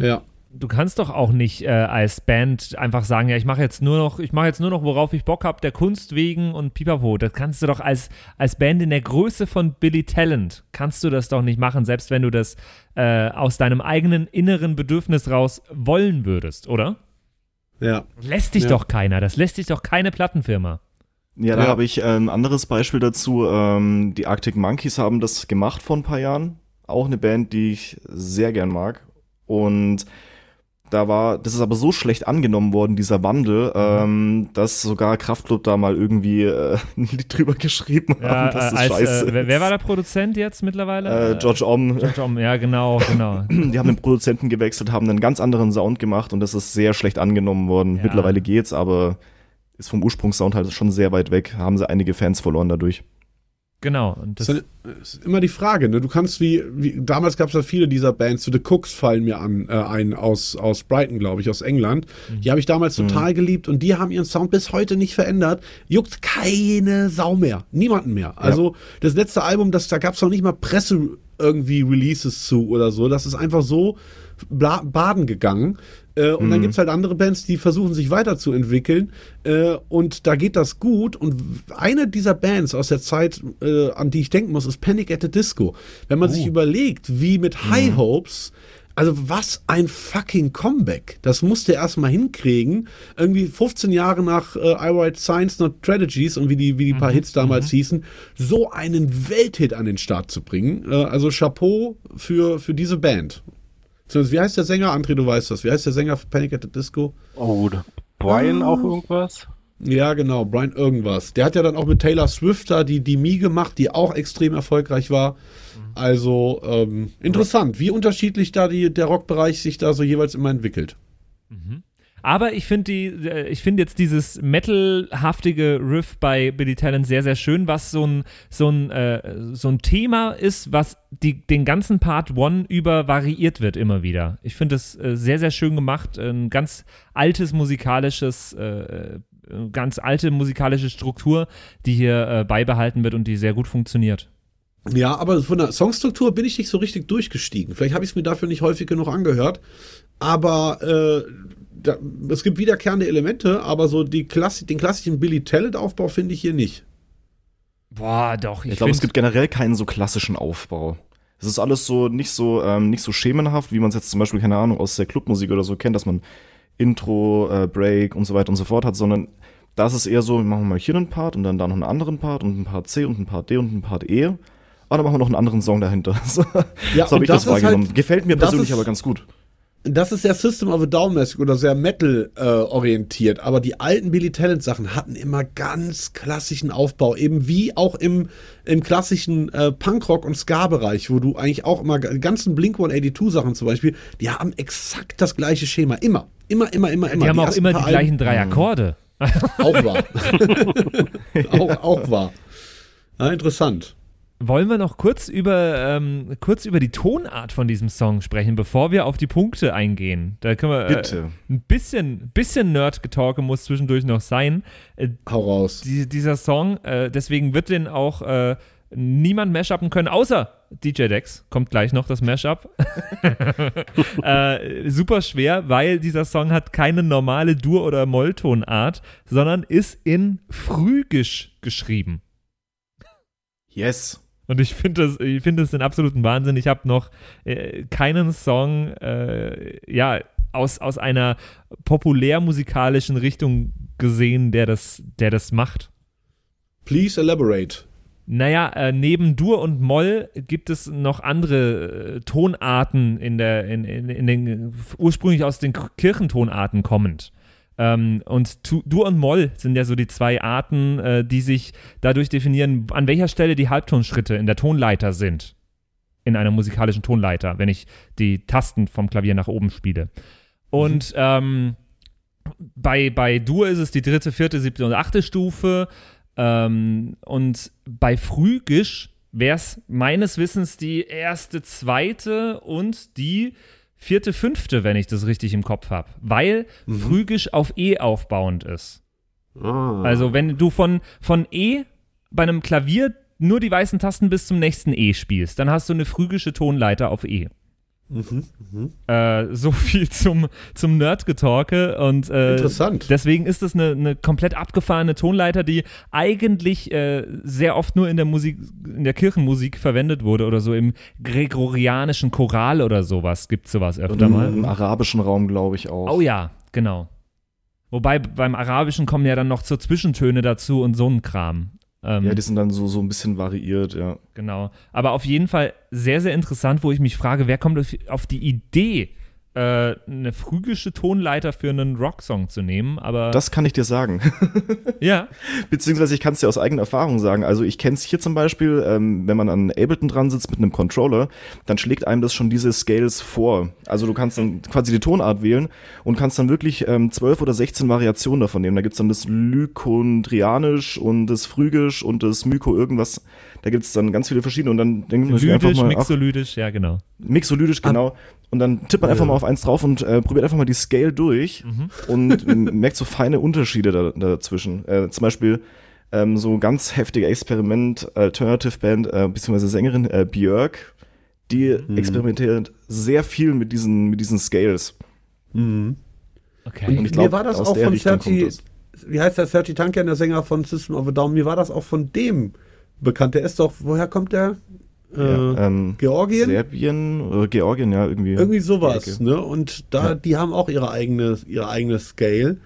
Ja. Du kannst doch auch nicht äh, als Band einfach sagen, ja, ich mache jetzt nur noch, ich mache jetzt nur noch, worauf ich Bock habe, der Kunst wegen und pipapo. Das kannst du doch als, als Band in der Größe von Billy Talent, kannst du das doch nicht machen, selbst wenn du das äh, aus deinem eigenen inneren Bedürfnis raus wollen würdest, oder? Ja. Lässt dich Ja. doch keiner, das lässt dich doch keine Plattenfirma. Ja, da Ja. habe ich äh, ein anderes Beispiel dazu. Ähm, die Arctic Monkeys haben das gemacht vor ein paar Jahren. Auch eine Band, die ich sehr gern mag. Und da war, das ist aber so schlecht angenommen worden, dieser Wandel, ähm, dass sogar Kraftklub da mal irgendwie äh, ein Lied drüber geschrieben Ja, haben, dass äh, das als, scheiße äh, wer, wer war der Produzent jetzt mittlerweile? Äh, George Om. George Om, ja, genau, genau. Die haben den Produzenten gewechselt, haben einen ganz anderen Sound gemacht und das ist sehr schlecht angenommen worden. Ja. Mittlerweile geht's, aber ist vom Ursprungssound halt schon sehr weit weg. Haben sie einige Fans verloren dadurch. Genau. Und das, Das ist ist immer die Frage, ne? Du kannst wie, wie damals gab es ja viele dieser Bands, so The Cooks fallen mir an, äh, ein aus, aus Brighton, glaube ich, aus England. Die habe ich damals total geliebt und die haben ihren Sound bis heute nicht verändert. Juckt keine Sau mehr. Niemanden mehr. Also das letzte Album, das, da gab es noch nicht mal Presse irgendwie Releases zu oder so. Das ist einfach so baden gegangen. Äh, und dann gibt's halt andere Bands, die versuchen sich weiterzuentwickeln. Äh, und da geht das gut. Und eine dieser Bands aus der Zeit, äh, an die ich denken muss, ist Panic at the Disco. Wenn man sich überlegt, wie mit High Hopes, also was ein fucking Comeback. Das musste er erstmal hinkriegen. Irgendwie 15 Jahre nach äh, I Write Science Not Strategies und wie die, wie die paar Hits damals hießen, so einen Welthit an den Start zu bringen. Äh, also Chapeau für, für diese Band. Wie heißt der Sänger? André, du weißt das. Wie heißt der Sänger für Panic at the Disco? Oh, Brian auch irgendwas? Ja, genau, Brian irgendwas. Der hat ja dann auch mit Taylor Swift da die, die Mie gemacht, die auch extrem erfolgreich war. Also ähm, interessant, wie unterschiedlich da die, der Rockbereich sich da so jeweils immer entwickelt. Aber ich finde die, äh, ich finde jetzt dieses metalhaftige Riff bei Billy Talent sehr, sehr schön, was so ein, so ein, äh, so ein Thema ist, was die, den ganzen Part One über variiert wird immer wieder. Ich finde es äh, sehr, sehr schön gemacht. Ein ganz altes musikalisches, äh, ganz alte musikalische Struktur, die hier äh, beibehalten wird und die sehr gut funktioniert. Ja, aber von der Songstruktur bin ich nicht so richtig durchgestiegen. Vielleicht habe ich es mir dafür nicht häufig genug angehört. Aber äh, da, es gibt wiederkehrende Elemente, aber so die Klassi den klassischen Billy Talent-Aufbau finde ich hier nicht. Boah, doch. Ich, glaube, es gibt generell keinen so klassischen Aufbau. Es ist alles so nicht so ähm, nicht so schemenhaft, wie man es jetzt zum Beispiel keine Ahnung aus der Clubmusik oder so kennt, dass man Intro, äh, Break und so weiter und so fort hat, sondern da ist es eher so, wir machen mal hier einen Part und dann da noch einen anderen Part und einen Part C und einen Part D und einen Part E. Ah, dann machen wir noch einen anderen Song dahinter. so Ja, so habe ich das, das halt- wahrgenommen. Gefällt mir persönlich ist- aber ganz gut. Das ist sehr System of a Down-mäßig oder sehr Metal äh, orientiert, aber die alten Billy Talent Sachen hatten immer ganz klassischen Aufbau, eben wie auch im, im klassischen äh, Punkrock und Ska-Bereich, wo du eigentlich auch immer die ganzen Blink 182 Sachen zum Beispiel, die haben exakt das gleiche Schema, immer, immer, immer, immer, immer. die haben auch ersten immer die gleichen drei Akkorde. Alben, auch wahr, auch, auch wahr. Ja, interessant. Wollen wir noch kurz über, ähm, kurz über die Tonart von diesem Song sprechen, bevor wir auf die Punkte eingehen? Da können wir äh, ein bisschen, bisschen Nerd-Getalke muss zwischendurch noch sein. Äh, Hau raus. die, dieser Song, äh, deswegen wird den auch äh, niemand mashuppen können, außer DJ Dex. Kommt gleich noch das Mashup. äh, super schwer, weil dieser Song hat keine normale Dur- oder Molltonart, sondern ist in Phrygisch geschrieben. Yes. Und ich finde das, ich finde das den absoluten Wahnsinn. Ich habe noch äh, keinen Song, äh, ja, aus, aus einer populärmusikalischen Richtung gesehen, der das, der das macht. Please elaborate. Naja, äh, neben Dur und Moll gibt es noch andere äh, Tonarten in der, in, in, in den, ursprünglich aus den Kirchentonarten kommend. Ähm, und tu, Dur und Moll sind ja so die zwei Arten, äh, die sich dadurch definieren, an welcher Stelle die Halbtonschritte in der Tonleiter sind. In einer musikalischen Tonleiter, wenn ich die Tasten vom Klavier nach oben spiele. Und ähm, bei, bei Dur ist es die dritte, vierte, siebte und achte Stufe. Ähm, und bei Phrygisch wäre es meines Wissens die erste, zweite und die vierte, fünfte, wenn ich das richtig im Kopf habe. Weil Phrygisch auf E aufbauend ist. Ah. Also wenn du von, von E bei einem Klavier nur die weißen Tasten bis zum nächsten E spielst, dann hast du eine phrygische Tonleiter auf E. Äh, so viel zum, zum Nerd-Getalke und äh, Interessant. deswegen ist es eine, eine komplett abgefahrene Tonleiter, die eigentlich äh, sehr oft nur in der Musik, in der Kirchenmusik verwendet wurde oder so im gregorianischen Choral oder sowas gibt sowas öfter mal. Im arabischen Raum, glaube ich, auch. Oh ja, genau. Wobei beim Arabischen kommen ja dann noch so Zwischentöne dazu und so ein Kram. Ähm, Ja, die sind dann so, so ein bisschen variiert, ja. Genau. Aber auf jeden Fall sehr, sehr interessant, wo ich mich frage, wer kommt auf- auf die Idee, äh, eine phrygische Tonleiter für einen Rocksong zu nehmen? Aber Das kann ich dir sagen. ja, Beziehungsweise ich kann es dir aus eigener Erfahrung sagen. Also ich kenne es hier zum Beispiel, ähm, wenn man an Ableton dran sitzt mit einem Controller, dann schlägt einem das schon diese Scales vor. Also du kannst dann quasi die Tonart wählen und kannst dann wirklich ähm, 12 oder 16 Variationen davon nehmen. Da gibt's dann das Lykondrianisch und das Phrygisch und das Myko irgendwas. Da gibt's dann ganz viele verschiedene und dann denkt man sich einfach mal, ach, mixolydisch, ja genau. Mixolydisch, genau. Und dann tippt man einfach mal auf eins drauf und äh, probiert einfach mal die Scale durch und m- merkt so feine Unterschiede da, dazwischen. Äh, zum Beispiel ähm, so ganz heftige Experiment, Alternative Band, äh, beziehungsweise Sängerin äh, Björk, die experimentiert sehr viel mit diesen, mit diesen Scales. Okay. Und ich glaub, mir war das aus auch der von Richtung kommt Serti, das. wie heißt der Serti Tankian, der Sänger von System of a Down, mir war das auch von dem bekannt. Der ist doch, woher kommt der? Äh, Ja, ähm, Georgien? Serbien oder Georgien, ja, irgendwie. Irgendwie sowas, Ecke. ne? Und da, Ja. die haben auch ihre eigene, ihre eigene Scale.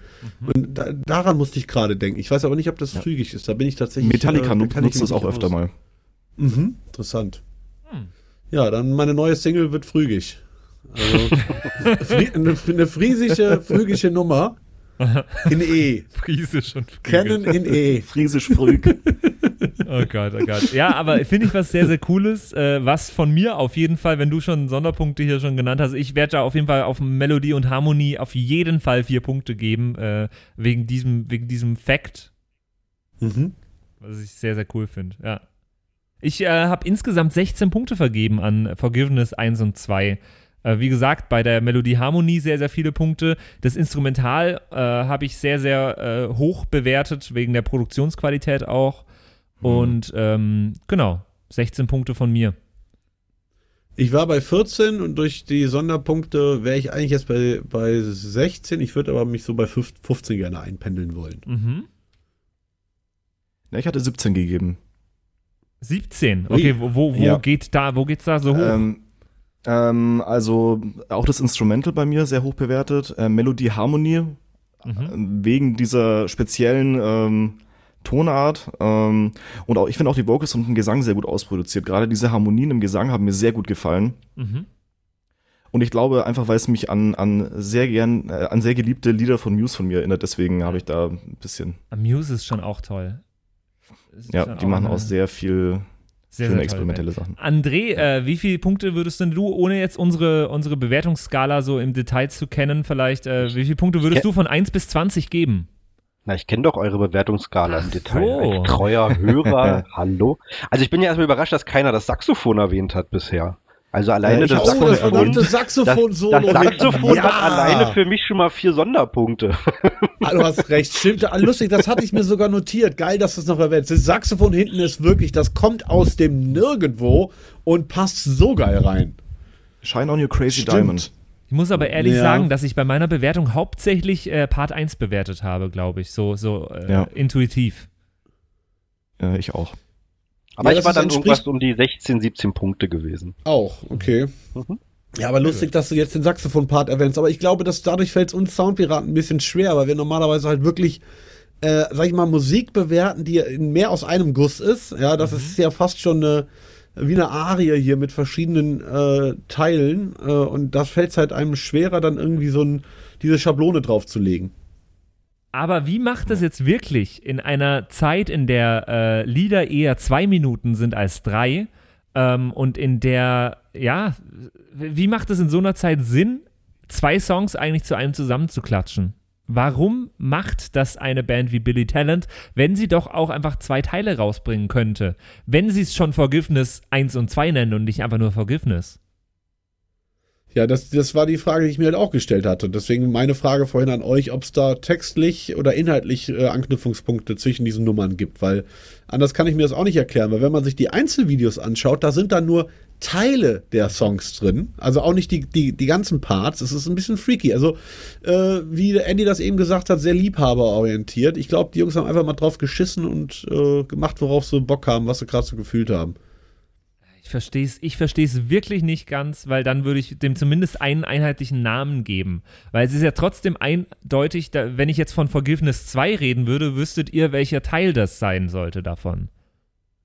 Und da, daran musste ich gerade denken. Ich weiß aber nicht, ob das phrygisch ist. Da bin ich tatsächlich. Metallica äh, nutzt das auch öfter aus. mal. Mhm, interessant. Ja, dann meine neue Single wird phrygisch. Also, eine, eine friesische, phrygische Nummer. In E. Friesisch und Canon in E. Friesisch früg. Oh Gott, oh Gott. Ja, aber finde ich was sehr, sehr Cooles, äh, was von mir auf jeden Fall, wenn du schon Sonderpunkte hier schon genannt hast, ich werde da auf jeden Fall auf Melodie und Harmonie auf jeden Fall vier Punkte geben, äh, wegen diesem, wegen diesem Fact, Mhm. was ich sehr, sehr cool finde, ja. Ich äh, habe insgesamt 16 Punkte vergeben an Forgiveness 1 und 2. Äh, wie gesagt, bei der Melodie Harmonie sehr, sehr viele Punkte. Das Instrumental äh, habe ich sehr, sehr äh, hoch bewertet, wegen der Produktionsqualität auch. Und ähm, genau, 16 Punkte von mir. Ich war bei 14 und durch die Sonderpunkte wäre ich eigentlich jetzt bei, bei 16. Ich würde aber mich so bei 5 15 gerne einpendeln wollen. Mhm. Ja, ich hatte 17 gegeben. 17. Okay, wo, wo, wo Ja. geht da, wo geht's da so hoch? Ähm, ähm, also auch das Instrumental bei mir sehr hoch bewertet. Äh, Melodie, Harmonie, Mhm. wegen dieser speziellen ähm, Tonart. Ähm, und auch, ich finde auch die Vocals und den Gesang sehr gut ausproduziert. Gerade diese Harmonien im Gesang haben mir sehr gut gefallen. Mhm. Und ich glaube einfach, weil es mich an, an sehr gern, äh, an sehr geliebte Lieder von Muse von mir erinnert, deswegen habe ich da ein bisschen, Muse ist schon auch toll. Ja, die machen auch sehr viel sehr, schöne sehr experimentelle Sachen. Band. André, äh, wie viele Punkte würdest denn du, ohne jetzt unsere, unsere Bewertungsskala so im Detail zu kennen, vielleicht, äh, wie viele Punkte würdest Ja. du von 1 bis 20 geben? Na, ich kenne doch eure Bewertungsskala im Ach Detail. so. Ein treuer Hörer, hallo. Also ich bin ja erstmal überrascht, dass keiner das Saxophon erwähnt hat bisher. Also alleine ich das Oh, das Saxophon verdammte Das, Saxophon-Solo. das. Saxophon Ja. hat alleine für mich schon mal vier Sonderpunkte. Ah, du hast recht, stimmt. Ah, Lustig, das hatte ich mir sogar notiert. Geil, dass du es noch erwähnst. Das Saxophon hinten ist wirklich, das kommt aus dem Nirgendwo und passt so geil rein. Shine on your crazy Stimmt. diamond. Ich muss aber ehrlich Ja. sagen, dass ich bei meiner Bewertung hauptsächlich äh, Part 1 bewertet habe, glaube ich, so, so äh, Ja. intuitiv. Äh, ich auch. Aber Ja, ich war dann irgendwas um die 16, 17 Punkte gewesen. Auch, okay. Mhm. Ja, aber lustig, dass du jetzt den Saxophon-Part erwähnst. Aber ich glaube, dass dadurch fällt es uns Soundpiraten ein bisschen schwer, weil wir normalerweise halt wirklich, äh, sag ich mal, Musik bewerten, die mehr aus einem Guss ist. Ja, das ist ja fast schon eine, wie eine Arie hier mit verschiedenen äh, Teilen. Äh, und das fällt halt einem schwerer, dann irgendwie so ein, diese Schablone draufzulegen. Aber wie macht das jetzt wirklich in einer Zeit, in der äh, Lieder eher zwei Minuten sind als drei ähm, und in der, ja, wie macht es in so einer Zeit Sinn, zwei Songs eigentlich zu einem zusammenzuklatschen? Warum macht das eine Band wie Billy Talent, wenn sie doch auch einfach zwei Teile rausbringen könnte? Wenn sie es schon Forgiveness 1 und 2 nennen und nicht einfach nur Forgiveness. Ja, das, das war die Frage, die ich mir halt auch gestellt hatte. Deswegen meine Frage vorhin an euch, ob es da textlich oder inhaltlich äh, Anknüpfungspunkte zwischen diesen Nummern gibt, weil anders kann ich mir das auch nicht erklären, weil wenn man sich die Einzelvideos anschaut, da sind da nur Teile der Songs drin, also auch nicht die, die, die ganzen Parts. Es ist ein bisschen freaky. Also, äh, wie Andy das eben gesagt hat, sehr liebhaberorientiert. Ich glaube, die Jungs haben einfach mal drauf geschissen und äh, gemacht, worauf sie Bock haben, was sie gerade so gefühlt haben. Ich verstehe es ich versteh's wirklich nicht ganz, weil dann würde ich dem zumindest einen einheitlichen Namen geben. Weil es ist ja trotzdem eindeutig, da, wenn ich jetzt von Forgiveness 2 reden würde, wüsstet ihr, welcher Teil das sein sollte davon.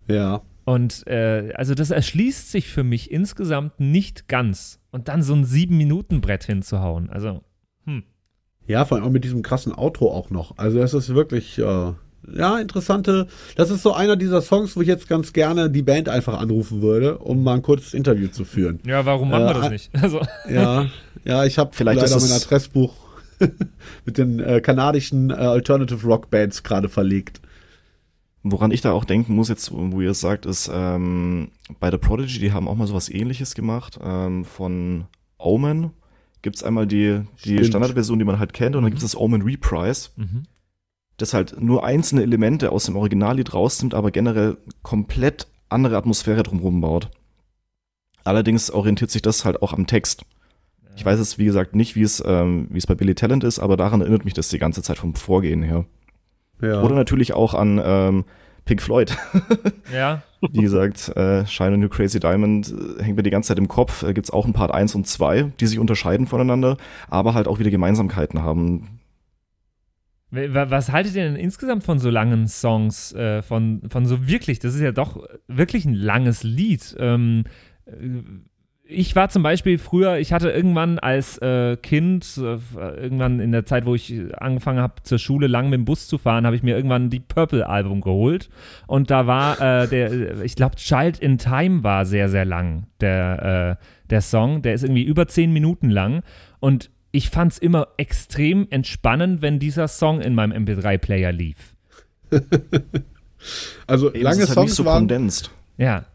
Ja. Und äh, also das erschließt sich für mich insgesamt nicht ganz. Und dann so ein 7-Minuten-Brett hinzuhauen. Also, hm. Ja, vor allem auch mit diesem krassen Outro auch noch. Also es ist wirklich, äh, ja, interessante. Das ist so einer dieser Songs, wo ich jetzt ganz gerne die Band einfach anrufen würde, um mal ein kurzes Interview zu führen. Ja, warum machen Äh, wir das nicht? Also, Ja, ja, ich habe Vielleicht leider es- mein Adressbuch mit den äh, kanadischen äh, Alternative Rock Bands gerade verlegt. Woran ich da auch denken muss, jetzt, wo ihr es sagt, ist, ähm, bei The Prodigy, die haben auch mal sowas ähnliches gemacht. Ähm, von Omen gibt's einmal die, die. Standardversion, die man halt kennt, und dann gibt's das Omen Reprise, mhm. Das halt nur einzelne Elemente aus dem Originallied rausnimmt, aber generell komplett andere Atmosphäre drumherum baut. Allerdings orientiert sich das halt auch am Text. Ich weiß jetzt, wie gesagt, nicht, wie es, ähm, wie es bei Billy Talent ist, aber daran erinnert mich das die ganze Zeit vom Vorgehen her. Ja. Oder natürlich auch an ähm, Pink Floyd. ja. Wie gesagt, äh, Shine on Your Crazy Diamond äh, hängt mir die ganze Zeit im Kopf. Äh, gibt's auch ein Part 1 und 2, die sich unterscheiden voneinander, aber halt auch wieder Gemeinsamkeiten haben. Wa- Was haltet ihr denn insgesamt von so langen Songs? Äh, von, von so wirklich, das ist ja doch wirklich ein langes Lied. Ähm, äh, ich war zum Beispiel früher, ich hatte irgendwann als äh, Kind, irgendwann in der Zeit, wo ich angefangen habe, zur Schule lang mit dem Bus zu fahren, habe ich mir irgendwann die Purple-Album geholt. Und da war der, ich glaube, Child in Time war sehr, sehr lang, der, der Song. Der ist irgendwie über zehn Minuten lang. Und ich fand es immer extrem entspannend, wenn dieser Song in meinem MP3-Player lief. Also Eben, lange es ist halt Songs nicht so waren kondenst. Ja.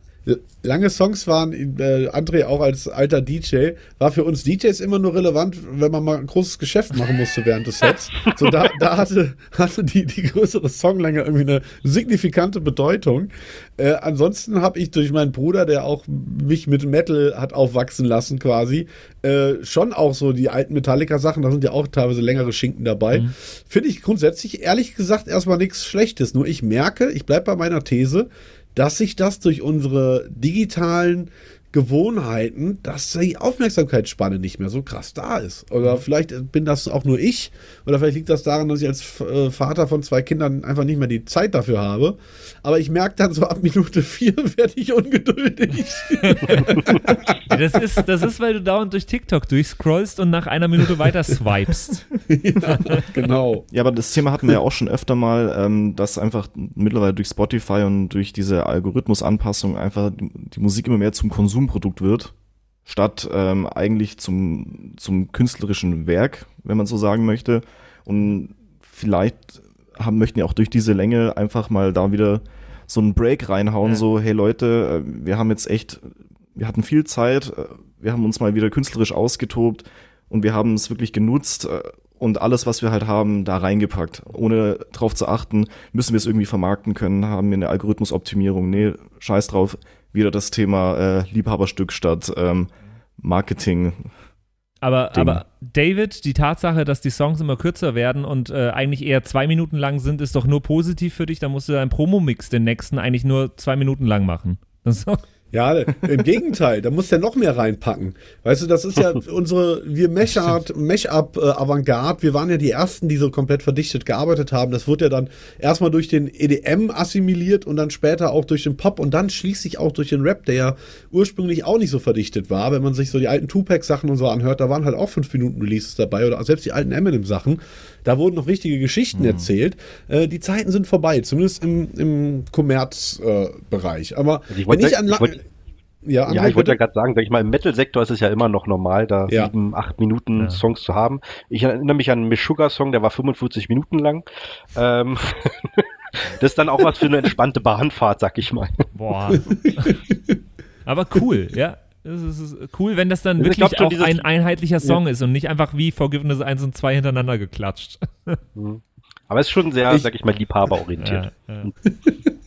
Lange Songs waren, äh, André auch als alter DJ, war für uns DJs immer nur relevant, wenn man mal ein großes Geschäft machen musste während des Sets. So, da, da hatte, hatte die, die größere Songlänge irgendwie eine signifikante Bedeutung. Äh, ansonsten habe ich durch meinen Bruder, der auch mich mit Metal hat aufwachsen lassen quasi, äh, schon auch so die alten Metallica-Sachen, da sind ja auch teilweise längere Schinken dabei. Finde ich grundsätzlich, ehrlich gesagt, erstmal nichts Schlechtes. Nur ich merke, ich bleibe bei meiner These, dass sich das durch unsere digitalen Gewohnheiten, dass die Aufmerksamkeitsspanne nicht mehr so krass da ist. Oder vielleicht bin das auch nur ich, oder vielleicht liegt das daran, dass ich als äh, Vater von zwei Kindern einfach nicht mehr die Zeit dafür habe. Aber ich merke dann so ab Minute vier werde ich ungeduldig. Das ist, das ist, weil du dauernd durch TikTok durchscrollst und nach einer Minute weiter swipest. ja, genau. Ja, aber das Thema hatten wir ja auch schon öfter mal, ähm, dass einfach mittlerweile durch Spotify und durch diese Algorithmusanpassung einfach die, Musik immer mehr zum Konsumprodukt wird, statt ähm, eigentlich zum, zum künstlerischen Werk, wenn man so sagen möchte. Und vielleicht haben, möchten ja auch durch diese Länge einfach mal da wieder so einen Break reinhauen, Ja. so, hey Leute, äh, wir haben jetzt echt, wir hatten viel Zeit, äh, wir haben uns mal wieder künstlerisch ausgetobt und wir haben es wirklich genutzt äh, und alles, was wir halt haben, da reingepackt. Ohne drauf zu achten, müssen wir es irgendwie vermarkten können, haben wir eine Algorithmusoptimierung, nee, scheiß drauf, wieder das Thema äh, Liebhaberstück statt ähm, Marketing. Aber, Ding. aber David, die Tatsache, dass die Songs immer kürzer werden und äh, eigentlich eher zwei Minuten lang sind, ist doch nur positiv für dich. Da musst du deinen Promomix den nächsten eigentlich nur zwei Minuten lang machen. Das ist doch- Ja, im Gegenteil, da muss der noch mehr reinpacken. Weißt du, das ist ja unsere, wir Mesh-Art, Mesh-Up äh, Avantgarde, wir waren ja die ersten, die so komplett verdichtet gearbeitet haben. Das wurde ja dann erstmal durch den EDM assimiliert und dann später auch durch den Pop und dann schließlich auch durch den Rap, der ja ursprünglich auch nicht so verdichtet war. Wenn man sich so die alten Tupac-Sachen und so anhört, da waren halt auch fünf Minuten Releases dabei oder selbst die alten Eminem-Sachen. Da wurden noch wichtige Geschichten erzählt. Äh, die Zeiten sind vorbei, zumindest im, im Kommerzbereich. Äh. Aber ich wenn ich an ich La- wollte- ja, Ja, ich wollte ja gerade sagen, sag ich mal, im Metal-Sektor ist es ja immer noch normal, da Ja. sieben, acht Minuten Ja. Songs zu haben. Ich erinnere mich an einen Meshuggah-Song, der war 45 Minuten lang. Ähm, das ist dann auch was für eine entspannte Bahnfahrt, sag ich mal. Boah. Aber cool, ja. Es ist cool, wenn das dann Ich wirklich glaub auch dieses- ein einheitlicher Song ist und nicht einfach wie Forgiveness 1 und 2 hintereinander geklatscht. Aber es ist schon sehr, Ich- sag ich mal, liebhaberorientiert. Ja, ja.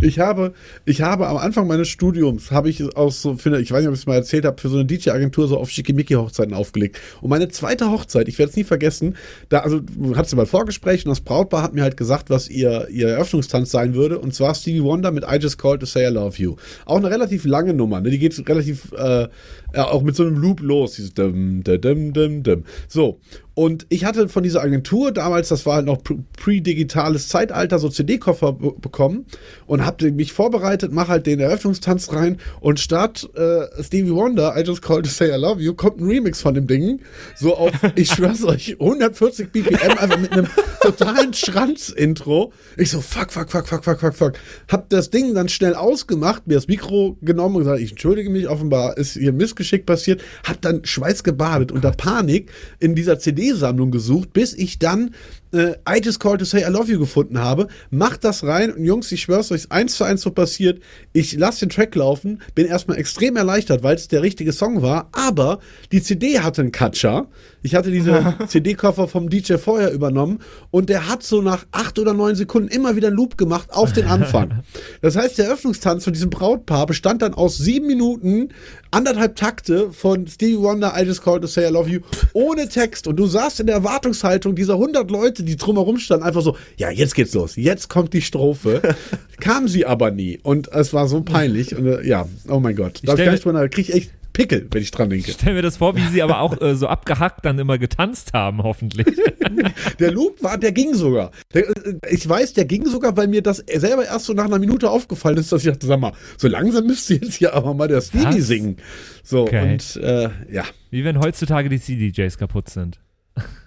Ich habe, ich habe am Anfang meines Studiums, habe ich auch so, eine, ich weiß nicht, ob ich es mal erzählt habe, für so eine DJ-Agentur so auf Schickimicki-Hochzeiten aufgelegt. Und meine zweite Hochzeit, ich werde es nie vergessen, da, also, hat sie mal Vorgespräch und das Brautpaar hat mir halt gesagt, was ihr, ihr Eröffnungstanz sein würde. Und zwar Stevie Wonder mit I Just Called to Say I Love You. Auch eine relativ lange Nummer, ne? Die geht relativ, äh, ja, auch mit so einem Loop los. Dieses Dum, dum, dum, dum. So. Und ich hatte von dieser Agentur damals, das war halt noch pre- pre-digitales Zeitalter, so CD-Koffer be- bekommen und habe mich vorbereitet, mache halt den Eröffnungstanz rein und statt äh, Stevie Wonder, I Just Called to Say I Love You, kommt ein Remix von dem Ding, so auf, ich schwör's euch, 140 BPM, einfach mit einem totalen Schranz-Intro. Ich so, fuck, fuck, fuck, fuck, fuck, fuck, fuck. Hab das Ding dann schnell ausgemacht, mir das Mikro genommen und gesagt, ich entschuldige mich, offenbar ist hier ein Missgeschick passiert, hab dann schweißgebadet unter Panik in dieser CD-Sammlung gesucht, bis ich dann äh, I Just Called to Say I Love You gefunden habe. Mach das rein und Jungs, ich schwör's euch, eins zu eins so passiert. Ich lasse den Track laufen, bin erstmal extrem erleichtert, weil es der richtige Song war, aber die CD hatte einen Catcher. Ich hatte diese CD-Koffer vom DJ vorher übernommen und der hat so nach acht oder neun Sekunden immer wieder einen Loop gemacht auf den Anfang. Das heißt, der Eröffnungstanz von diesem Brautpaar bestand dann aus sieben Minuten, anderthalb Takte von Stevie Wonder, I Just Called to Say I Love You, ohne Text. Und du saßt in der Erwartungshaltung dieser 100 Leute, die drumherum standen, einfach so, ja, jetzt geht's los, jetzt kommt die Strophe. Kam sie aber nie. Und es war so peinlich. Und, äh, ja, oh mein Gott. Da mir- ich da krieg ich echt Pickel, wenn ich dran denke. Stell mir das vor, wie sie aber auch äh, so abgehackt dann immer getanzt haben, hoffentlich. Der Loop war, der ging sogar. Der, äh, ich weiß, der ging sogar, weil mir das selber erst so nach einer Minute aufgefallen ist, dass ich dachte, sag mal, so langsam müsste jetzt hier aber mal der Stevie singen. So, Okay. und äh, ja, Wie wenn heutzutage die CDJs kaputt sind.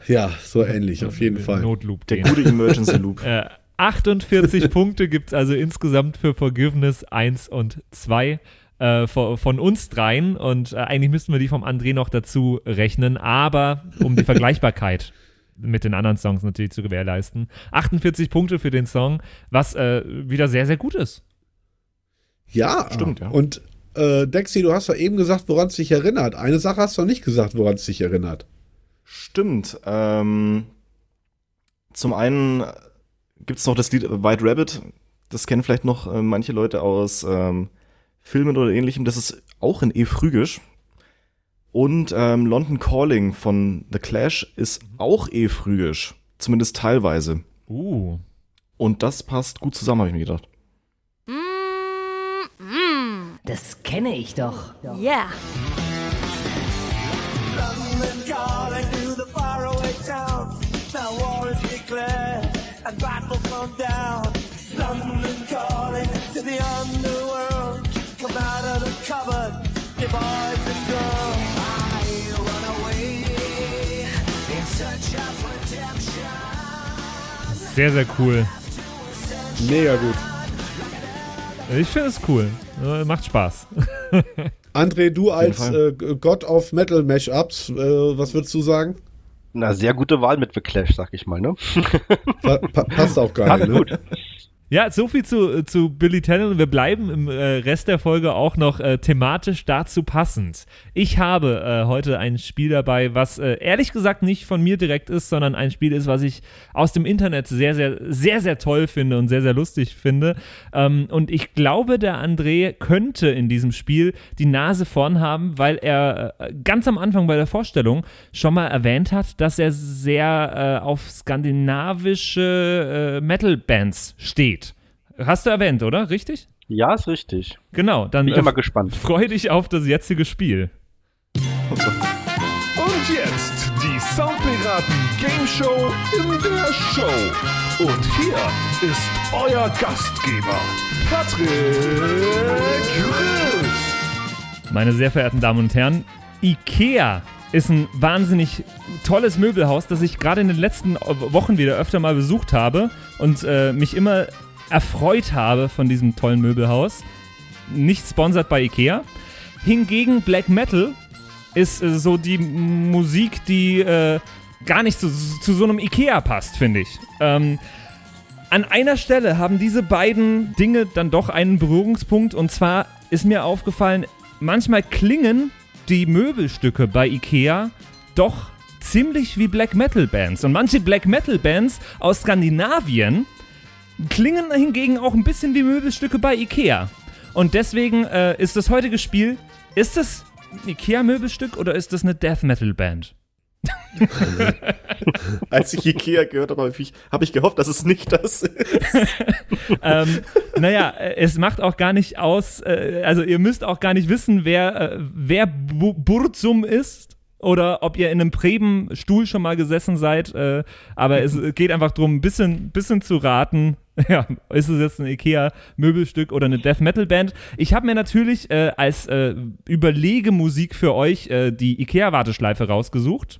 Ja, so ähnlich, auf jeden Fall. Notloop. Der gute Emergency Loop. Äh, 48 Punkte gibt es also insgesamt für Forgiveness 1 und 2 äh, von, von uns dreien. Und äh, eigentlich müssten wir die vom André noch dazu rechnen, aber um die Vergleichbarkeit mit den anderen Songs natürlich zu gewährleisten. 48 Punkte für den Song, was äh, wieder sehr, sehr gut ist. Ja, Stimmt, ja. Und äh, Dexy, du hast ja eben gesagt, woran es dich erinnert. Eine Sache hast du noch nicht gesagt, woran es dich erinnert. Stimmt. Ähm, zum einen gibt es noch das Lied White Rabbit. Das kennen vielleicht noch äh, manche Leute aus ähm, Filmen oder ähnlichem. Das ist auch in E-Phrygisch. Und ähm, London Calling von The Clash ist auch E-Phrygisch. Zumindest teilweise. Uh. Und das passt gut zusammen, habe ich mir gedacht. Das kenne ich doch. Yeah. Come down. London calling to the underworld. Come out of the cupboard, you boys and girls. I run away in search of redemption. Sehr, sehr cool. Mega gut. Ich finde es cool. Äh, macht Spaß. André, du als äh, Gott of Metal Mashups, äh, was würdest du sagen? Na, sehr gute Wahl mit The Clash, sag ich mal, ne? Pa pa passt auch geil, Passt ne? gut. Ja, so viel zu, zu Billy Talent. Wir bleiben im äh, Rest der Folge auch noch äh, thematisch dazu passend. Ich habe äh, heute ein Spiel dabei, was äh, ehrlich gesagt nicht von mir direkt ist, sondern ein Spiel ist, was ich aus dem Internet sehr, sehr, sehr, sehr toll finde und sehr, sehr lustig finde. Ähm, und ich glaube, der André könnte in diesem Spiel die Nase vorn haben, weil er äh, ganz am Anfang bei der Vorstellung schon mal erwähnt hat, dass er sehr äh, auf skandinavische äh, Metal-Bands steht. Hast du erwähnt, oder? Richtig? Ja, ist richtig. Genau, dann Bin ich äh, immer gespannt. freu dich auf das jetzige Spiel. Und jetzt die Soundpiraten Game Show in der Show. Und hier ist euer Gastgeber, Patrick Chris. Meine sehr verehrten Damen und Herren, IKEA ist ein wahnsinnig tolles Möbelhaus, das ich gerade in den letzten Wochen wieder öfter mal besucht habe und äh, mich immer erfreut habe von diesem tollen Möbelhaus. Nicht sponsert bei IKEA. Hingegen Black Metal ist äh, so die Musik, die äh, gar nicht zu, zu so einem IKEA passt, finde ich. Ähm, an einer Stelle haben diese beiden Dinge dann doch einen Berührungspunkt und zwar ist mir aufgefallen, manchmal klingen die Möbelstücke bei IKEA doch ziemlich wie Black Metal Bands und manche Black Metal Bands aus Skandinavien klingen hingegen auch ein bisschen wie Möbelstücke bei IKEA. Und deswegen äh, ist das heutige Spiel, ist das ein IKEA-Möbelstück oder ist das eine Death Metal Band? Als ich Ikea gehört habe, habe ich, hab ich gehofft, dass es nicht das ist. ähm, naja, äh, es macht auch gar nicht aus, äh, also ihr müsst auch gar nicht wissen, wer, äh, wer Bu Burzum ist oder ob ihr in einem Preben-Stuhl schon mal gesessen seid, äh, aber es geht einfach darum, ein bisschen, bisschen zu raten, ja, ist es jetzt ein Ikea-Möbelstück oder eine Death-Metal-Band? Ich habe mir natürlich äh, als äh, Überlegemusik für euch äh, die Ikea-Warteschleife rausgesucht.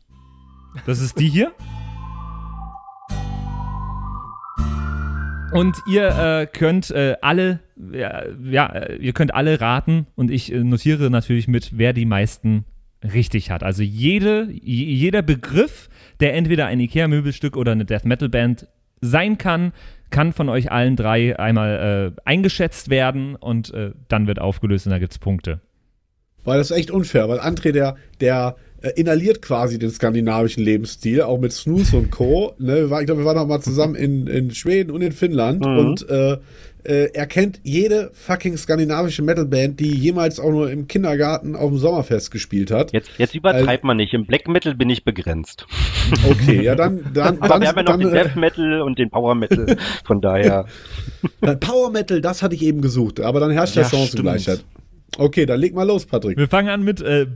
Das ist die hier. Und ihr äh, könnt äh, alle, ja, ja, äh, ihr könnt alle raten und ich äh, notiere natürlich mit, wer die meisten richtig hat. Also jede, jeder Begriff, der entweder ein Ikea-Möbelstück oder eine Death Metal Band sein kann, kann von euch allen drei einmal äh, eingeschätzt werden und äh, dann wird aufgelöst und da gibt's Punkte. Weil das ist echt unfair, weil André, der, der äh, inhaliert quasi den skandinavischen Lebensstil, auch mit Snooze und Co. Ne, wir waren, ich glaube, wir waren noch mal zusammen in, in Schweden und in Finnland Mhm. und äh, äh, er kennt jede fucking skandinavische Metalband, die jemals auch nur im Kindergarten auf dem Sommerfest gespielt hat. Jetzt, jetzt übertreibt man nicht. Im Black Metal bin ich begrenzt. Okay, ja, dann, dann, Aber dann, wir haben ja noch dann den äh, Death Metal und den Power Metal. Von daher. Power Metal, das hatte ich eben gesucht, aber dann herrscht ja, Ja, Chancengleichheit. Okay, dann leg mal los, Patrick. Wir fangen an mit äh,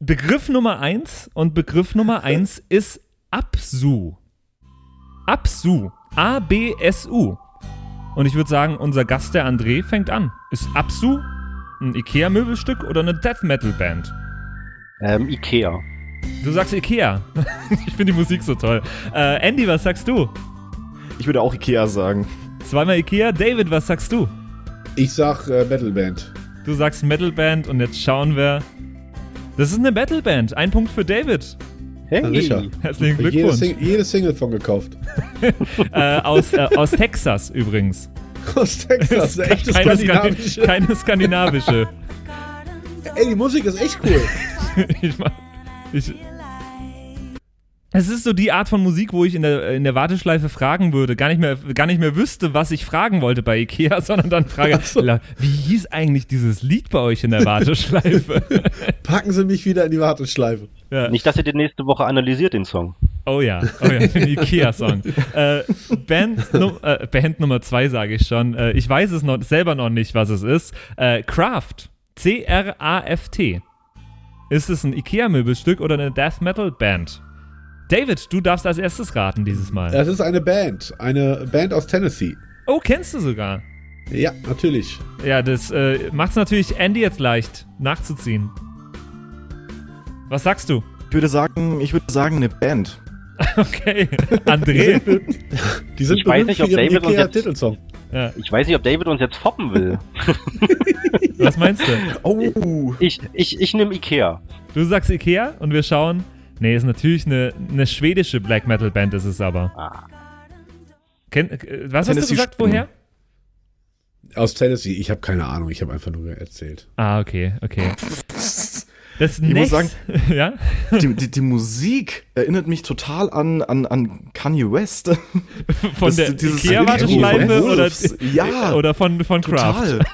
Begriff Nummer 1 und Begriff Nummer 1 ist Absu. Absu. A-B-S-U. Und ich würde sagen, unser Gast, der André, fängt an. Ist Absu ein Ikea-Möbelstück oder eine Death Metal Band? Ähm, Ikea. Du sagst Ikea. ich finde die Musik so toll. Äh, Andy, was sagst du? Ich würde auch Ikea sagen. Zweimal Ikea. David, was sagst du? Ich sag äh, Metalband. Du sagst Metalband und jetzt schauen wir. Das ist eine Metalband. Ein Punkt für David. Hey. Na sicher. Herzlichen Jede, Glückwunsch. Sing jede Single von gekauft. Äh, aus, äh, aus Texas übrigens. Aus Texas, eine echte keine, skandinavische. Skandin keine skandinavische. Ey, die Musik ist echt cool. ich, mach- ich, es ist so die Art von Musik, wo ich in der, in der Warteschleife fragen würde, gar nicht mehr, gar nicht mehr wüsste, was ich fragen wollte bei Ikea, sondern dann frage, "La, wie hieß eigentlich dieses Lied bei euch in der Warteschleife? Packen Sie mich wieder in die Warteschleife. ja. Nicht, dass ihr den nächste Woche analysiert, den Song. Oh ja, oh ja, den Ikea-Song. äh, Band, Num äh, Band Nummer zwei sage ich schon. Äh, ich weiß es noch, selber noch nicht, was es ist. Äh, Craft. C-R-A-F-T. Ist es ein Ikea-Möbelstück oder eine Death Metal Band? David, du darfst als erstes raten dieses Mal. Das ist eine Band. Eine Band aus Tennessee. Oh, kennst du sogar. Ja, natürlich. Ja, das äh, macht es natürlich Andy jetzt leicht, nachzuziehen. Was sagst du? Ich würde sagen, ich würde sagen eine Band. Okay, André. Die sind Ich weiß nicht, ob David uns jetzt- Ikea-Titelsong. ja, Ich weiß nicht, ob David uns jetzt foppen will. was meinst du? Oh, Ich, ich, ich nehme Ikea. Du sagst Ikea und wir schauen. Nee, ist natürlich eine, eine schwedische Black Metal Band, ist es aber. Ah. Kenn, äh, was hast du Tennessee gesagt, woher? Aus Tennessee. Ich habe keine Ahnung. Ich habe einfach nur erzählt. Ah, okay, okay. Das Ich muss sagen- ja? die, die, die Musik erinnert mich total an, an, an Kanye West. Von Das- der Ikea-Warteschleife oder. Ja, oder von, von Kraft? Total.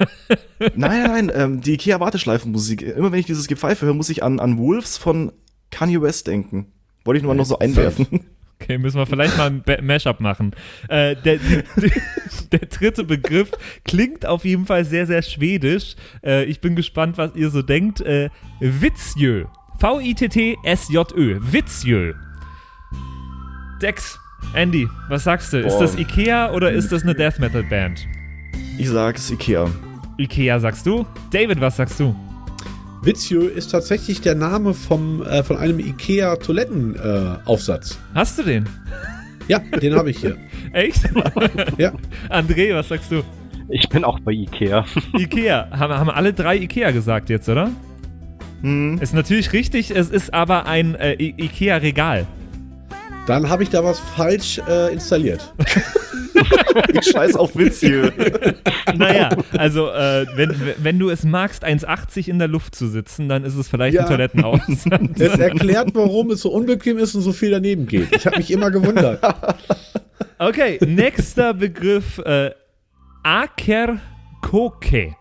nein, nein, nein, ähm, die Ikea-Warteschleifenmusik. Immer wenn ich dieses Gepfeife höre, muss ich an, an Wolves von Kanye West denken. Wollte ich nur mal noch so einwerfen. Okay, müssen wir vielleicht mal ein Mashup machen. Äh, der, der dritte Begriff klingt auf jeden Fall sehr, sehr schwedisch. Äh, ich bin gespannt, was ihr so denkt. Äh, Witzjö. V-I-T-T-S-J-Ö. Witzjö. Dex, Andy, was sagst du? Ist Boah. das Ikea oder ist das eine Death Metal Band? Ich sag es Ikea. Ikea sagst du? David, was sagst du? Witzjö ist tatsächlich der Name vom, äh, von einem Ikea-Toilettenaufsatz. Äh, Aufsatz. Hast du den? ja, den habe ich hier. Echt? Ja. André, was sagst du? Ich bin auch bei Ikea. Ikea. Haben, haben alle drei Ikea gesagt jetzt, oder? Hm. Ist natürlich richtig, es ist aber ein äh, Ikea-Regal. Dann habe ich da was falsch äh, installiert. Ich scheiß auf Witz hier. Naja, also äh, wenn, wenn du es magst, 1,80 in der Luft zu sitzen, dann ist es vielleicht Ja. ein Toilettenhaus. Es erklärt, warum es so unbequem ist und so viel daneben geht. Ich habe mich immer gewundert. okay, nächster Begriff. Äh, Akerkoke.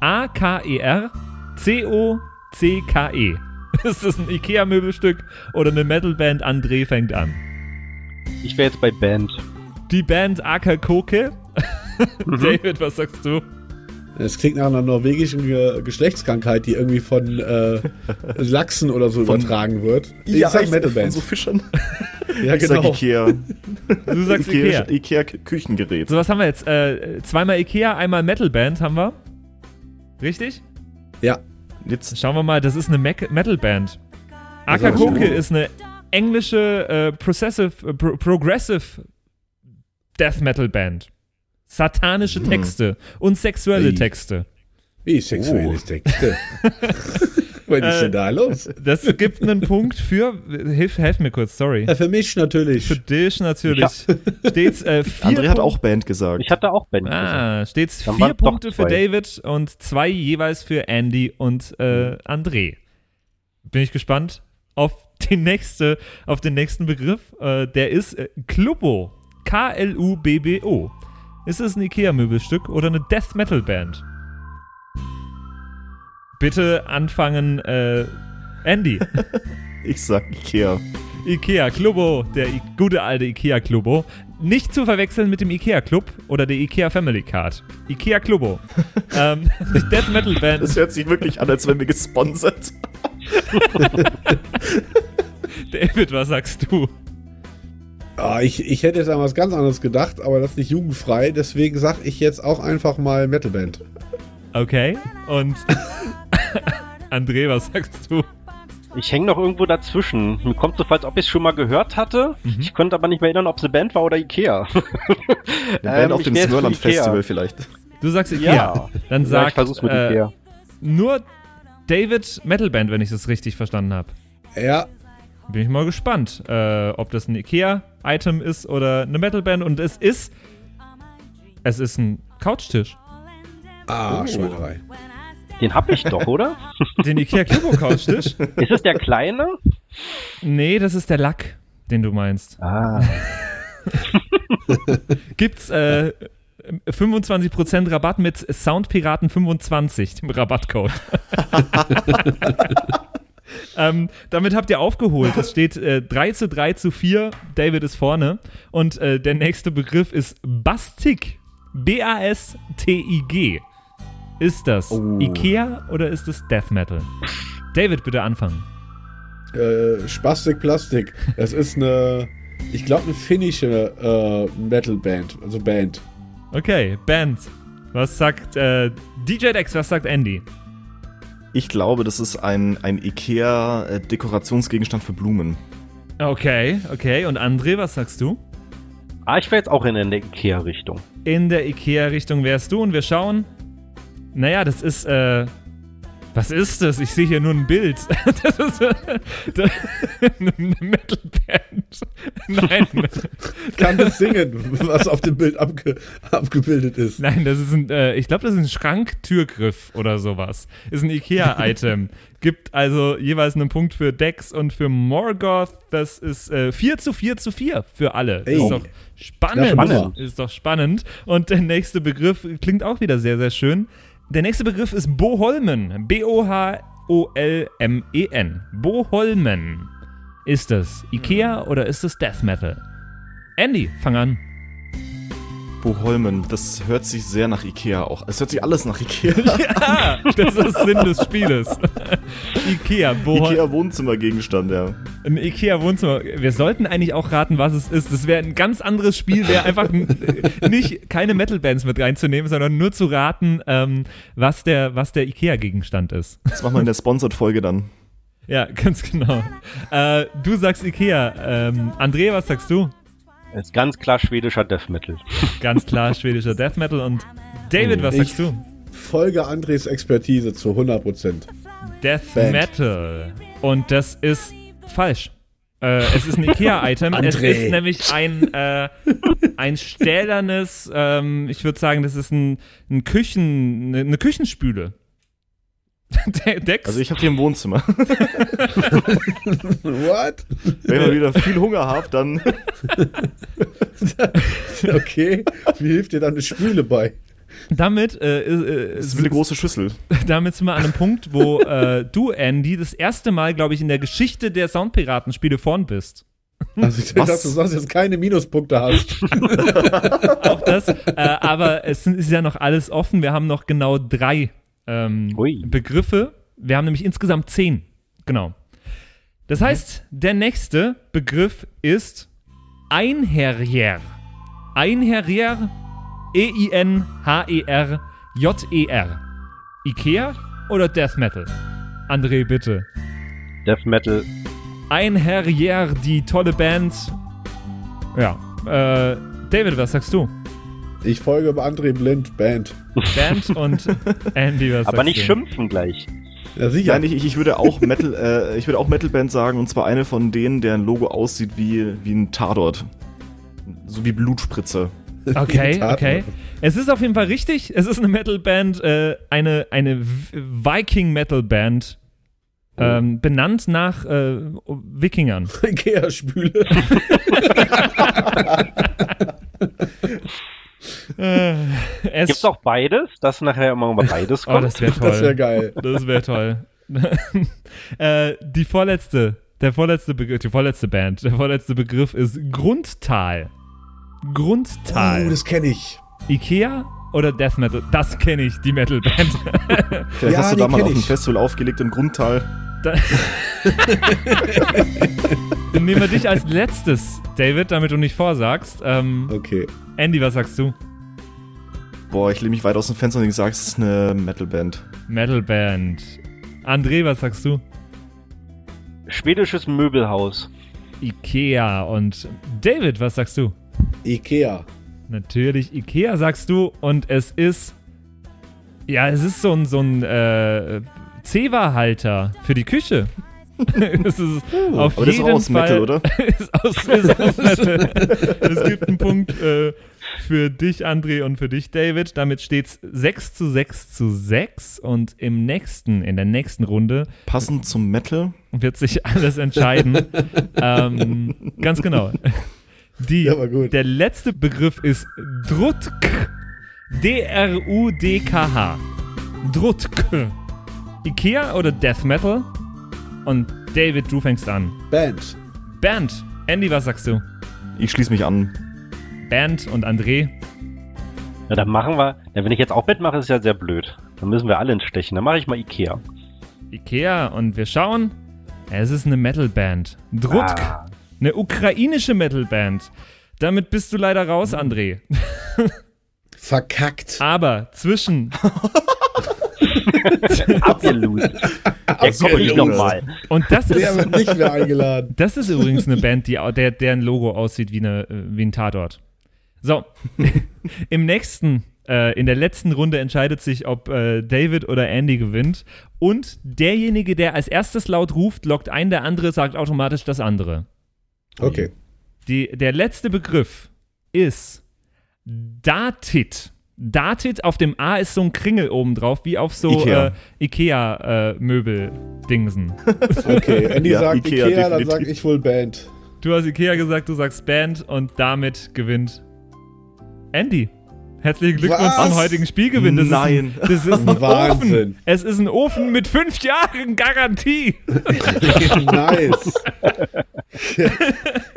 A-K-E-R C-O-C-K-E. Ist das ein Ikea-Möbelstück oder eine Metalband? André fängt an. Ich wäre jetzt bei Band. Die Band Akerkoke. David, was sagst du? Es klingt nach einer norwegischen Ge Geschlechtskrankheit, die irgendwie von äh, Lachsen oder so Von- übertragen wird. Ich sag von Metalband. so Fischern. ja, Ich sag genau. Ikea. Du sagst Ikea. Ikea Küchengerät. So, was haben wir jetzt? Äh, zweimal Ikea, einmal Metalband haben wir. Richtig? Ja. Jetzt Schauen wir mal, das ist eine Mac Metalband. Also, Akakoke ist eine englische äh, Processive, äh, Pro Progressive Death Metal Band. Satanische Texte und sexuelle Ey. Texte. Wie sexuelle Oh. Texte. Was ist Äh, denn da los? Das gibt einen Punkt für. Hilf, helf mir kurz, sorry. Ja, für mich natürlich. Für dich natürlich. Steht's äh, vier André hat auch Band gesagt. Ich hatte auch Band. gesagt. Ah, steht's Dann vier Punkte für. David und zwei jeweils für Andy und äh, André. Bin ich gespannt auf die nächste, auf den nächsten Begriff. Äh, der ist äh, Clubo. K-L-U-B-B-O. Ist es ein Ikea-Möbelstück oder eine Death Metal Band? Bitte anfangen, äh, Andy. Ich sag Ikea. Ikea Clubo, der I gute alte Ikea Clubo. Nicht zu verwechseln mit dem Ikea Club oder der Ikea Family Card. Ikea Clubo. ähm, Death Metal Band. Das hört sich wirklich an, als wären wir gesponsert. David, was sagst du? Ah, ich, ich hätte jetzt an was ganz anderes gedacht, aber das ist nicht jugendfrei, deswegen sag ich jetzt auch einfach mal Metalband. Okay. Und André, was sagst du? Ich hänge noch irgendwo dazwischen. Mir kommt so, als ob ich es schon mal gehört hatte. Ich konnte aber nicht mehr erinnern, ob es eine Band war oder Ikea. Wir werden Ähm, auf dem Smörland. Festival vielleicht. Du sagst Ikea. Ja. Dann Ja, sag ich versuch's mit äh, Ikea. nur David Metalband, wenn ich das richtig verstanden habe. Ja, Bin ich mal gespannt, äh, ob das ein Ikea-Item ist oder eine Metalband. Und es ist. Es ist ein Couchtisch. ah, Schweinerei. Den hab ich doch, oder? Den Ikea Clubo Couchtisch? Ist es der kleine? nee, das ist der Lack, den du meinst. Ah. Gibt's äh, 25% Rabatt mit Soundpiraten25, dem Rabattcode. ähm, damit habt ihr aufgeholt. Es steht äh, 3 zu 3 zu 4. David ist vorne. Und äh, der nächste Begriff ist Bastik. B-A-S-T-I-G. Ist das Oh. Ikea oder ist es Death Metal? David, bitte anfangen. Äh, Spastik Plastik. Das ist eine, ich glaube, eine finnische äh, Metalband, also Band. Okay, Band. Was sagt äh, DJ Dex, was sagt Andy? Ich glaube, das ist ein, ein Ikea-Dekorationsgegenstand für Blumen. Okay, okay. Und André, was sagst du? ah, ich wäre jetzt auch in der Ikea-Richtung. In der Ikea-Richtung wärst du und wir schauen. Naja, das ist, äh. Was ist das? Ich sehe hier nur ein Bild. Das ist eine Metalband. Nein, Kann das singen, was auf dem Bild abge, abgebildet ist. nein, das ist ein, äh, ich glaube, das ist ein Schranktürgriff oder sowas. Ist ein Ikea-Item. Gibt also jeweils einen Punkt für Dex und für Morgoth. Das ist äh, 4 zu 4 zu 4 für alle. Ey. ist doch spannend. Ist doch spannend. Und der nächste Begriff klingt auch wieder sehr, sehr schön. Der nächste Begriff ist Boholmen. B-O-H-O-L-M-E-N. Boholmen. Ist das Ikea oder ist es Death Metal? Andy, fang an. Boholmen, das hört sich sehr nach Ikea auch. Es hört sich alles nach Ikea. Ja, das ist Sinn des Spieles. Ikea, Boholmen. Ikea Wohnzimmergegenstand, ja. Ein Ikea-Wohnzimmer. Wir sollten eigentlich auch raten, was es ist. Das wäre ein ganz anderes Spiel, wäre einfach nicht keine Metal-Bands mit reinzunehmen, sondern nur zu raten, ähm, was der, was der Ikea-Gegenstand ist. Das machen wir in der Sponsored-Folge dann. Ja, ganz genau. Äh, du sagst Ikea. Ähm, André, was sagst du? Das ist ganz klar schwedischer Death Metal. Ganz klar schwedischer Death Metal. Und David, was Ich- sagst du? Folge Andres Expertise zu 100%. Death Band. Metal. Und das ist falsch. Äh, es ist ein Ikea-Item. es ist nämlich ein, äh, ein stählernes, ähm, ich würde sagen, das ist ein, ein Küchen, eine Küchenspüle. De Dex? Also ich habe hier im Wohnzimmer. What? Wenn ihr wieder viel Hunger habt, dann Okay. Wie hilft dir da eine Spüle bei? damit, äh, äh, ist wie eine große Schüssel. damit sind wir an einem Punkt, wo äh, du, Andy, das erste Mal, glaube ich, in der Geschichte der Soundpiraten-Spiele vorn bist. Also ich dachte, du sagst jetzt keine Minuspunkte hast. Auch das. äh, aber es ist ja noch alles offen. Wir haben noch genau drei ähm. Begriffe. Wir haben nämlich insgesamt zehn. Genau. Das heißt, der nächste Begriff ist Einherjer. Einherjer, E E-I-N-H-E-R-J-E-R. Ikea oder Death Metal? André, bitte. Death Metal. Einherjer, die tolle Band. Ja. Äh, David, was sagst du? Ich folge bei André Blind, Band. Band und Andy, was Aber nicht du? schimpfen gleich. Ja, sicher. Ja, ich, ich würde auch Metal, äh, ich würde auch Metalband sagen, und zwar eine von denen, deren Logo aussieht wie, wie ein Tatort. So wie Blutspritze. Okay, okay. Es ist auf jeden Fall richtig. Es ist eine Metalband, äh, eine, eine Viking-Metal-Band. Ähm, benannt nach äh, Wikingern. Ikea-Spüle. Äh, es, Gibt's auch beides? Dass nachher immer mal beides Oh, kommt? das wäre toll. Das wäre geil. Das wäre toll. äh, die vorletzte Der vorletzte Begriff, die vorletzte Band, der vorletzte Begriff ist Grundtal. Grundtal. Oh, das kenne ich. Ikea oder Death Metal? Das kenne ich, die Metalband. Vielleicht Ja, hast du da mal auf dem. Festival aufgelegt im Grundtal. Da Dann nehmen wir dich als letztes, David, damit du nicht vorsagst. Ähm, Okay. Andy, was sagst du? Boah, ich lehne mich weit aus dem Fenster und ich sag, es ist eine Metalband. Metalband. André, was sagst du? Schwedisches Möbelhaus. Ikea. Und David, was sagst du? Ikea. Natürlich Ikea, sagst du. Und es ist. Ja, es ist so ein, so ein äh, Zewa-Halter für die Küche. es ist auf aber das ist jeden aus Fall, Metal, oder? ist aus, ist aus Metal. es gibt einen Punkt äh, für dich, André, und für dich, David. Damit steht es 6 zu 6 zu 6. Und im nächsten, in der nächsten Runde Passend zum Metal. wird sich alles entscheiden. ähm, ganz genau. Die, Ja. Der letzte Begriff ist Drutk. D-R-U-D-K-H. Drutk. Ikea oder Death Metal? Und David, du fängst an. Band. Band. Andy, was sagst du? Ich schließe mich an. Band und André. Ja, dann machen wir. Ja, wenn ich jetzt auch mitmache, ist ja sehr blöd. Dann müssen wir alle entstechen. Dann mache ich mal Ikea. Ikea und wir schauen. Es ist eine Metalband. Drutk. Ah. Eine ukrainische Metalband. Damit bist du leider raus, André. Verkackt. Aber zwischen Abgelost. ja, komm ich nochmal. und das Der ist wird nicht mehr eingeladen. das ist übrigens eine Band, die der deren Logo aussieht wie eine äh, wie ein Tatort. So, im nächsten äh, in der letzten Runde entscheidet sich, ob äh, David oder Andy gewinnt. Und derjenige, der als erstes laut ruft, lockt ein, der andere sagt automatisch das andere. Okay. Die, der letzte Begriff ist Datit. Datit, auf dem A ist so ein Kringel oben drauf, wie auf so Ikea. äh, Ikea-Möbel-Dingsen. Okay. Andy Ja, sagt Ikea, Ikea, dann sag ich wohl Band. du hast Ikea gesagt, du sagst Band und damit gewinnt Andy. Herzlichen Glückwunsch Was? zum heutigen Spielgewinn. Das Nein. Ist ein, das ist ein Wahnsinn. Ofen. Es ist ein Ofen mit fünf Jahren Garantie. nice.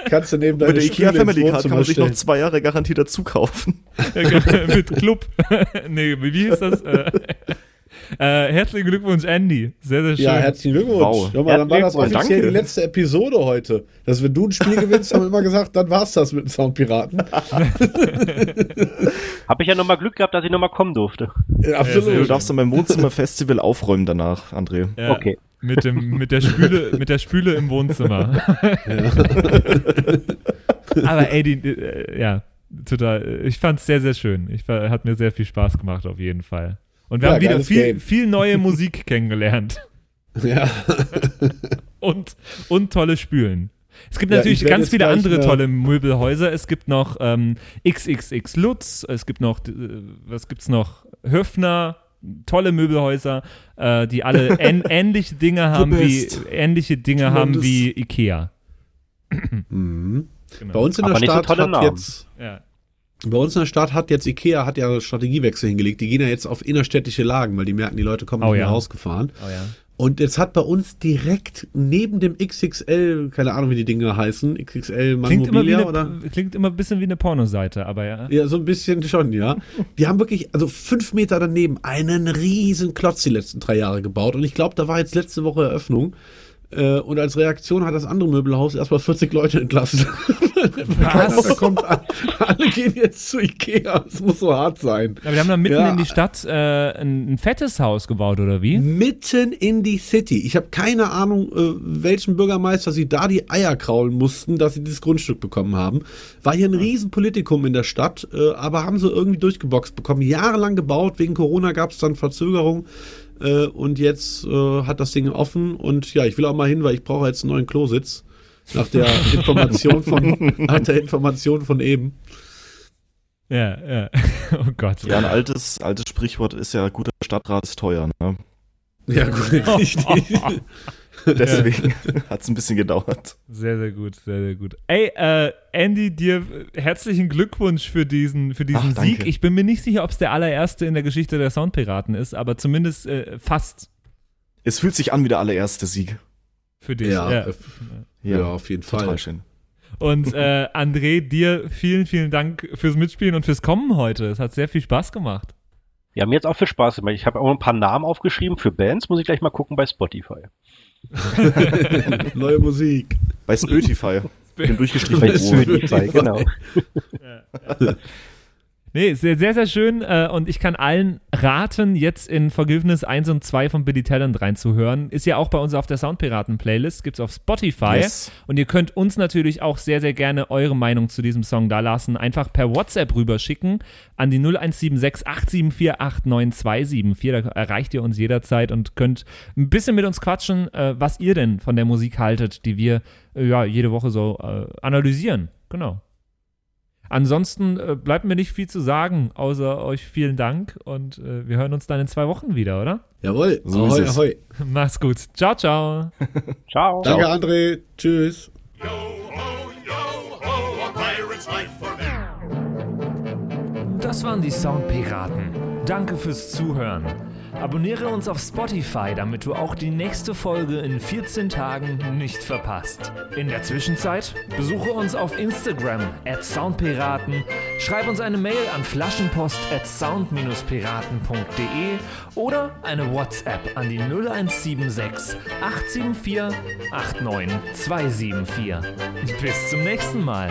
Kannst du neben deine Mit der IKEA Family Card kann man sich noch zwei Jahre Garantie dazu kaufen. mit Club. nee, wie hieß das? Äh, herzlichen Glückwunsch, Andy. Sehr, sehr schön. Ja, herzlichen Glückwunsch. Wow. Schau mal, dann war das offiziell Dank. die letzte Episode heute. Dass wenn du ein Spiel gewinnst, haben wir immer gesagt, dann war's das mit den Soundpiraten. Habe ich ja nochmal Glück gehabt, dass ich nochmal kommen durfte. Ja, Absolut. Du darfst dann beim Wohnzimmerfestival aufräumen danach, André. Ja, Okay. Mit, dem, mit, der Spüle, mit der Spüle im Wohnzimmer. Aber ey, die, äh, ja, total. Ich fand's sehr, sehr schön. Ich, war- hat mir sehr viel Spaß gemacht, auf jeden Fall. Und wir Ja, haben wieder viel, Game. viel neue Musik kennengelernt. Ja. Und, und tolle Spülen. Es gibt Ja, natürlich ganz viele andere tolle Möbelhäuser. Es gibt noch ähm, XXX Lutz, es gibt noch, äh, was gibt's noch? Höfner, tolle Möbelhäuser, äh, die alle ähn ähnliche Dinge haben wie ähnliche Dinge haben wie Ikea. Mhm. Genau. Bei uns in Aber der so Stadt tolle hat Namen. jetzt ja. Bei uns in der Stadt hat jetzt Ikea hat ja einen Strategiewechsel hingelegt. Die gehen ja jetzt auf innerstädtische Lagen, weil die merken, die Leute kommen Oh nicht ja. mehr rausgefahren. Oh ja. Und jetzt hat bei uns direkt neben dem XXL, keine Ahnung, wie die Dinge heißen, XXL Klingt immer, eine, oder? klingt immer ein bisschen wie eine Pornoseite, aber ja. Ja, so ein bisschen schon, ja. Die haben wirklich, also fünf Meter daneben, einen riesen Klotz die letzten drei Jahre gebaut. Und ich glaube, da war jetzt letzte Woche Eröffnung. Äh, Und als Reaktion hat das andere Möbelhaus erstmal 40 Leute entlassen. Was? da kommt an, alle gehen jetzt zu Ikea. Es muss so hart sein. Aber wir haben da mitten Ja. in die Stadt äh, ein, ein fettes Haus gebaut, oder wie? Mitten in die City. Ich habe keine Ahnung, äh, welchen Bürgermeister sie da die Eier kraulen mussten, dass sie dieses Grundstück bekommen haben. War hier ein Riesenpolitikum in der Stadt, äh, aber haben sie irgendwie durchgeboxt bekommen. Jahrelang gebaut, wegen Corona gab es dann Verzögerung. Äh, und jetzt äh, hat das Ding offen und ja, ich will auch mal hin, weil ich brauche jetzt einen neuen Klositz. Nach der Information von, nach der Information von eben. Ja, ja. Oh Gott. Ja, ein altes, altes Sprichwort ist ja, guter Stadtrat ist teuer. Ne? Ja, gut, richtig. Deswegen hat es ein bisschen gedauert. Sehr, sehr gut, sehr, sehr gut. Ey, äh, Andy, dir äh, herzlichen Glückwunsch für diesen, für diesen Ach. Sieg. Ich bin mir nicht sicher, ob es der allererste in der Geschichte der Soundpiraten ist, aber zumindest äh, fast. Es fühlt sich an wie der allererste Sieg. für dich. Ja, Ja. äh, ja, auf jeden total Fall. schön. Und äh, André, dir vielen, vielen Dank fürs Mitspielen und fürs Kommen heute. Es hat sehr viel Spaß gemacht. Ja, mir jetzt auch viel Spaß gemacht. Ich habe auch ein paar Namen aufgeschrieben für Bands, muss ich gleich mal gucken bei Spotify. Neue Musik. Bei Spotify. Bin Bei durchgestrichen. Spotify, genau. Nee, sehr, sehr, sehr schön. Äh, und ich kann allen raten, jetzt in Forgiveness 1 und 2 von Billy Talent reinzuhören. Ist ja auch bei uns auf der Soundpiraten-Playlist, gibt's auf Spotify. Yes. Und ihr könnt uns natürlich auch sehr, sehr gerne eure Meinung zu diesem Song da lassen. Einfach per WhatsApp rüberschicken an die 0176 874 89274. Da erreicht ihr uns jederzeit und könnt ein bisschen mit uns quatschen, äh, was ihr denn von der Musik haltet, die wir äh, ja jede Woche so analysieren. Genau. Ansonsten äh, bleibt mir nicht viel zu sagen, außer euch vielen Dank und äh, wir hören uns dann in zwei Wochen wieder, oder? Jawohl. So ahoi, ist es. ahoi. Mach's gut. Ciao, ciao. Ciao. Danke, André. Tschüss. Yo ho, yo ho, a pirate's life for me. Das waren die Soundpiraten. Danke fürs Zuhören. Abonniere uns auf Spotify, damit du auch die nächste Folge in 14 Tagen nicht verpasst. In der Zwischenzeit besuche uns auf Instagram at Soundpiraten, schreib uns eine Mail an flaschenpost at sound-piraten.de oder eine WhatsApp an die 0176 874 89274. Bis zum nächsten Mal.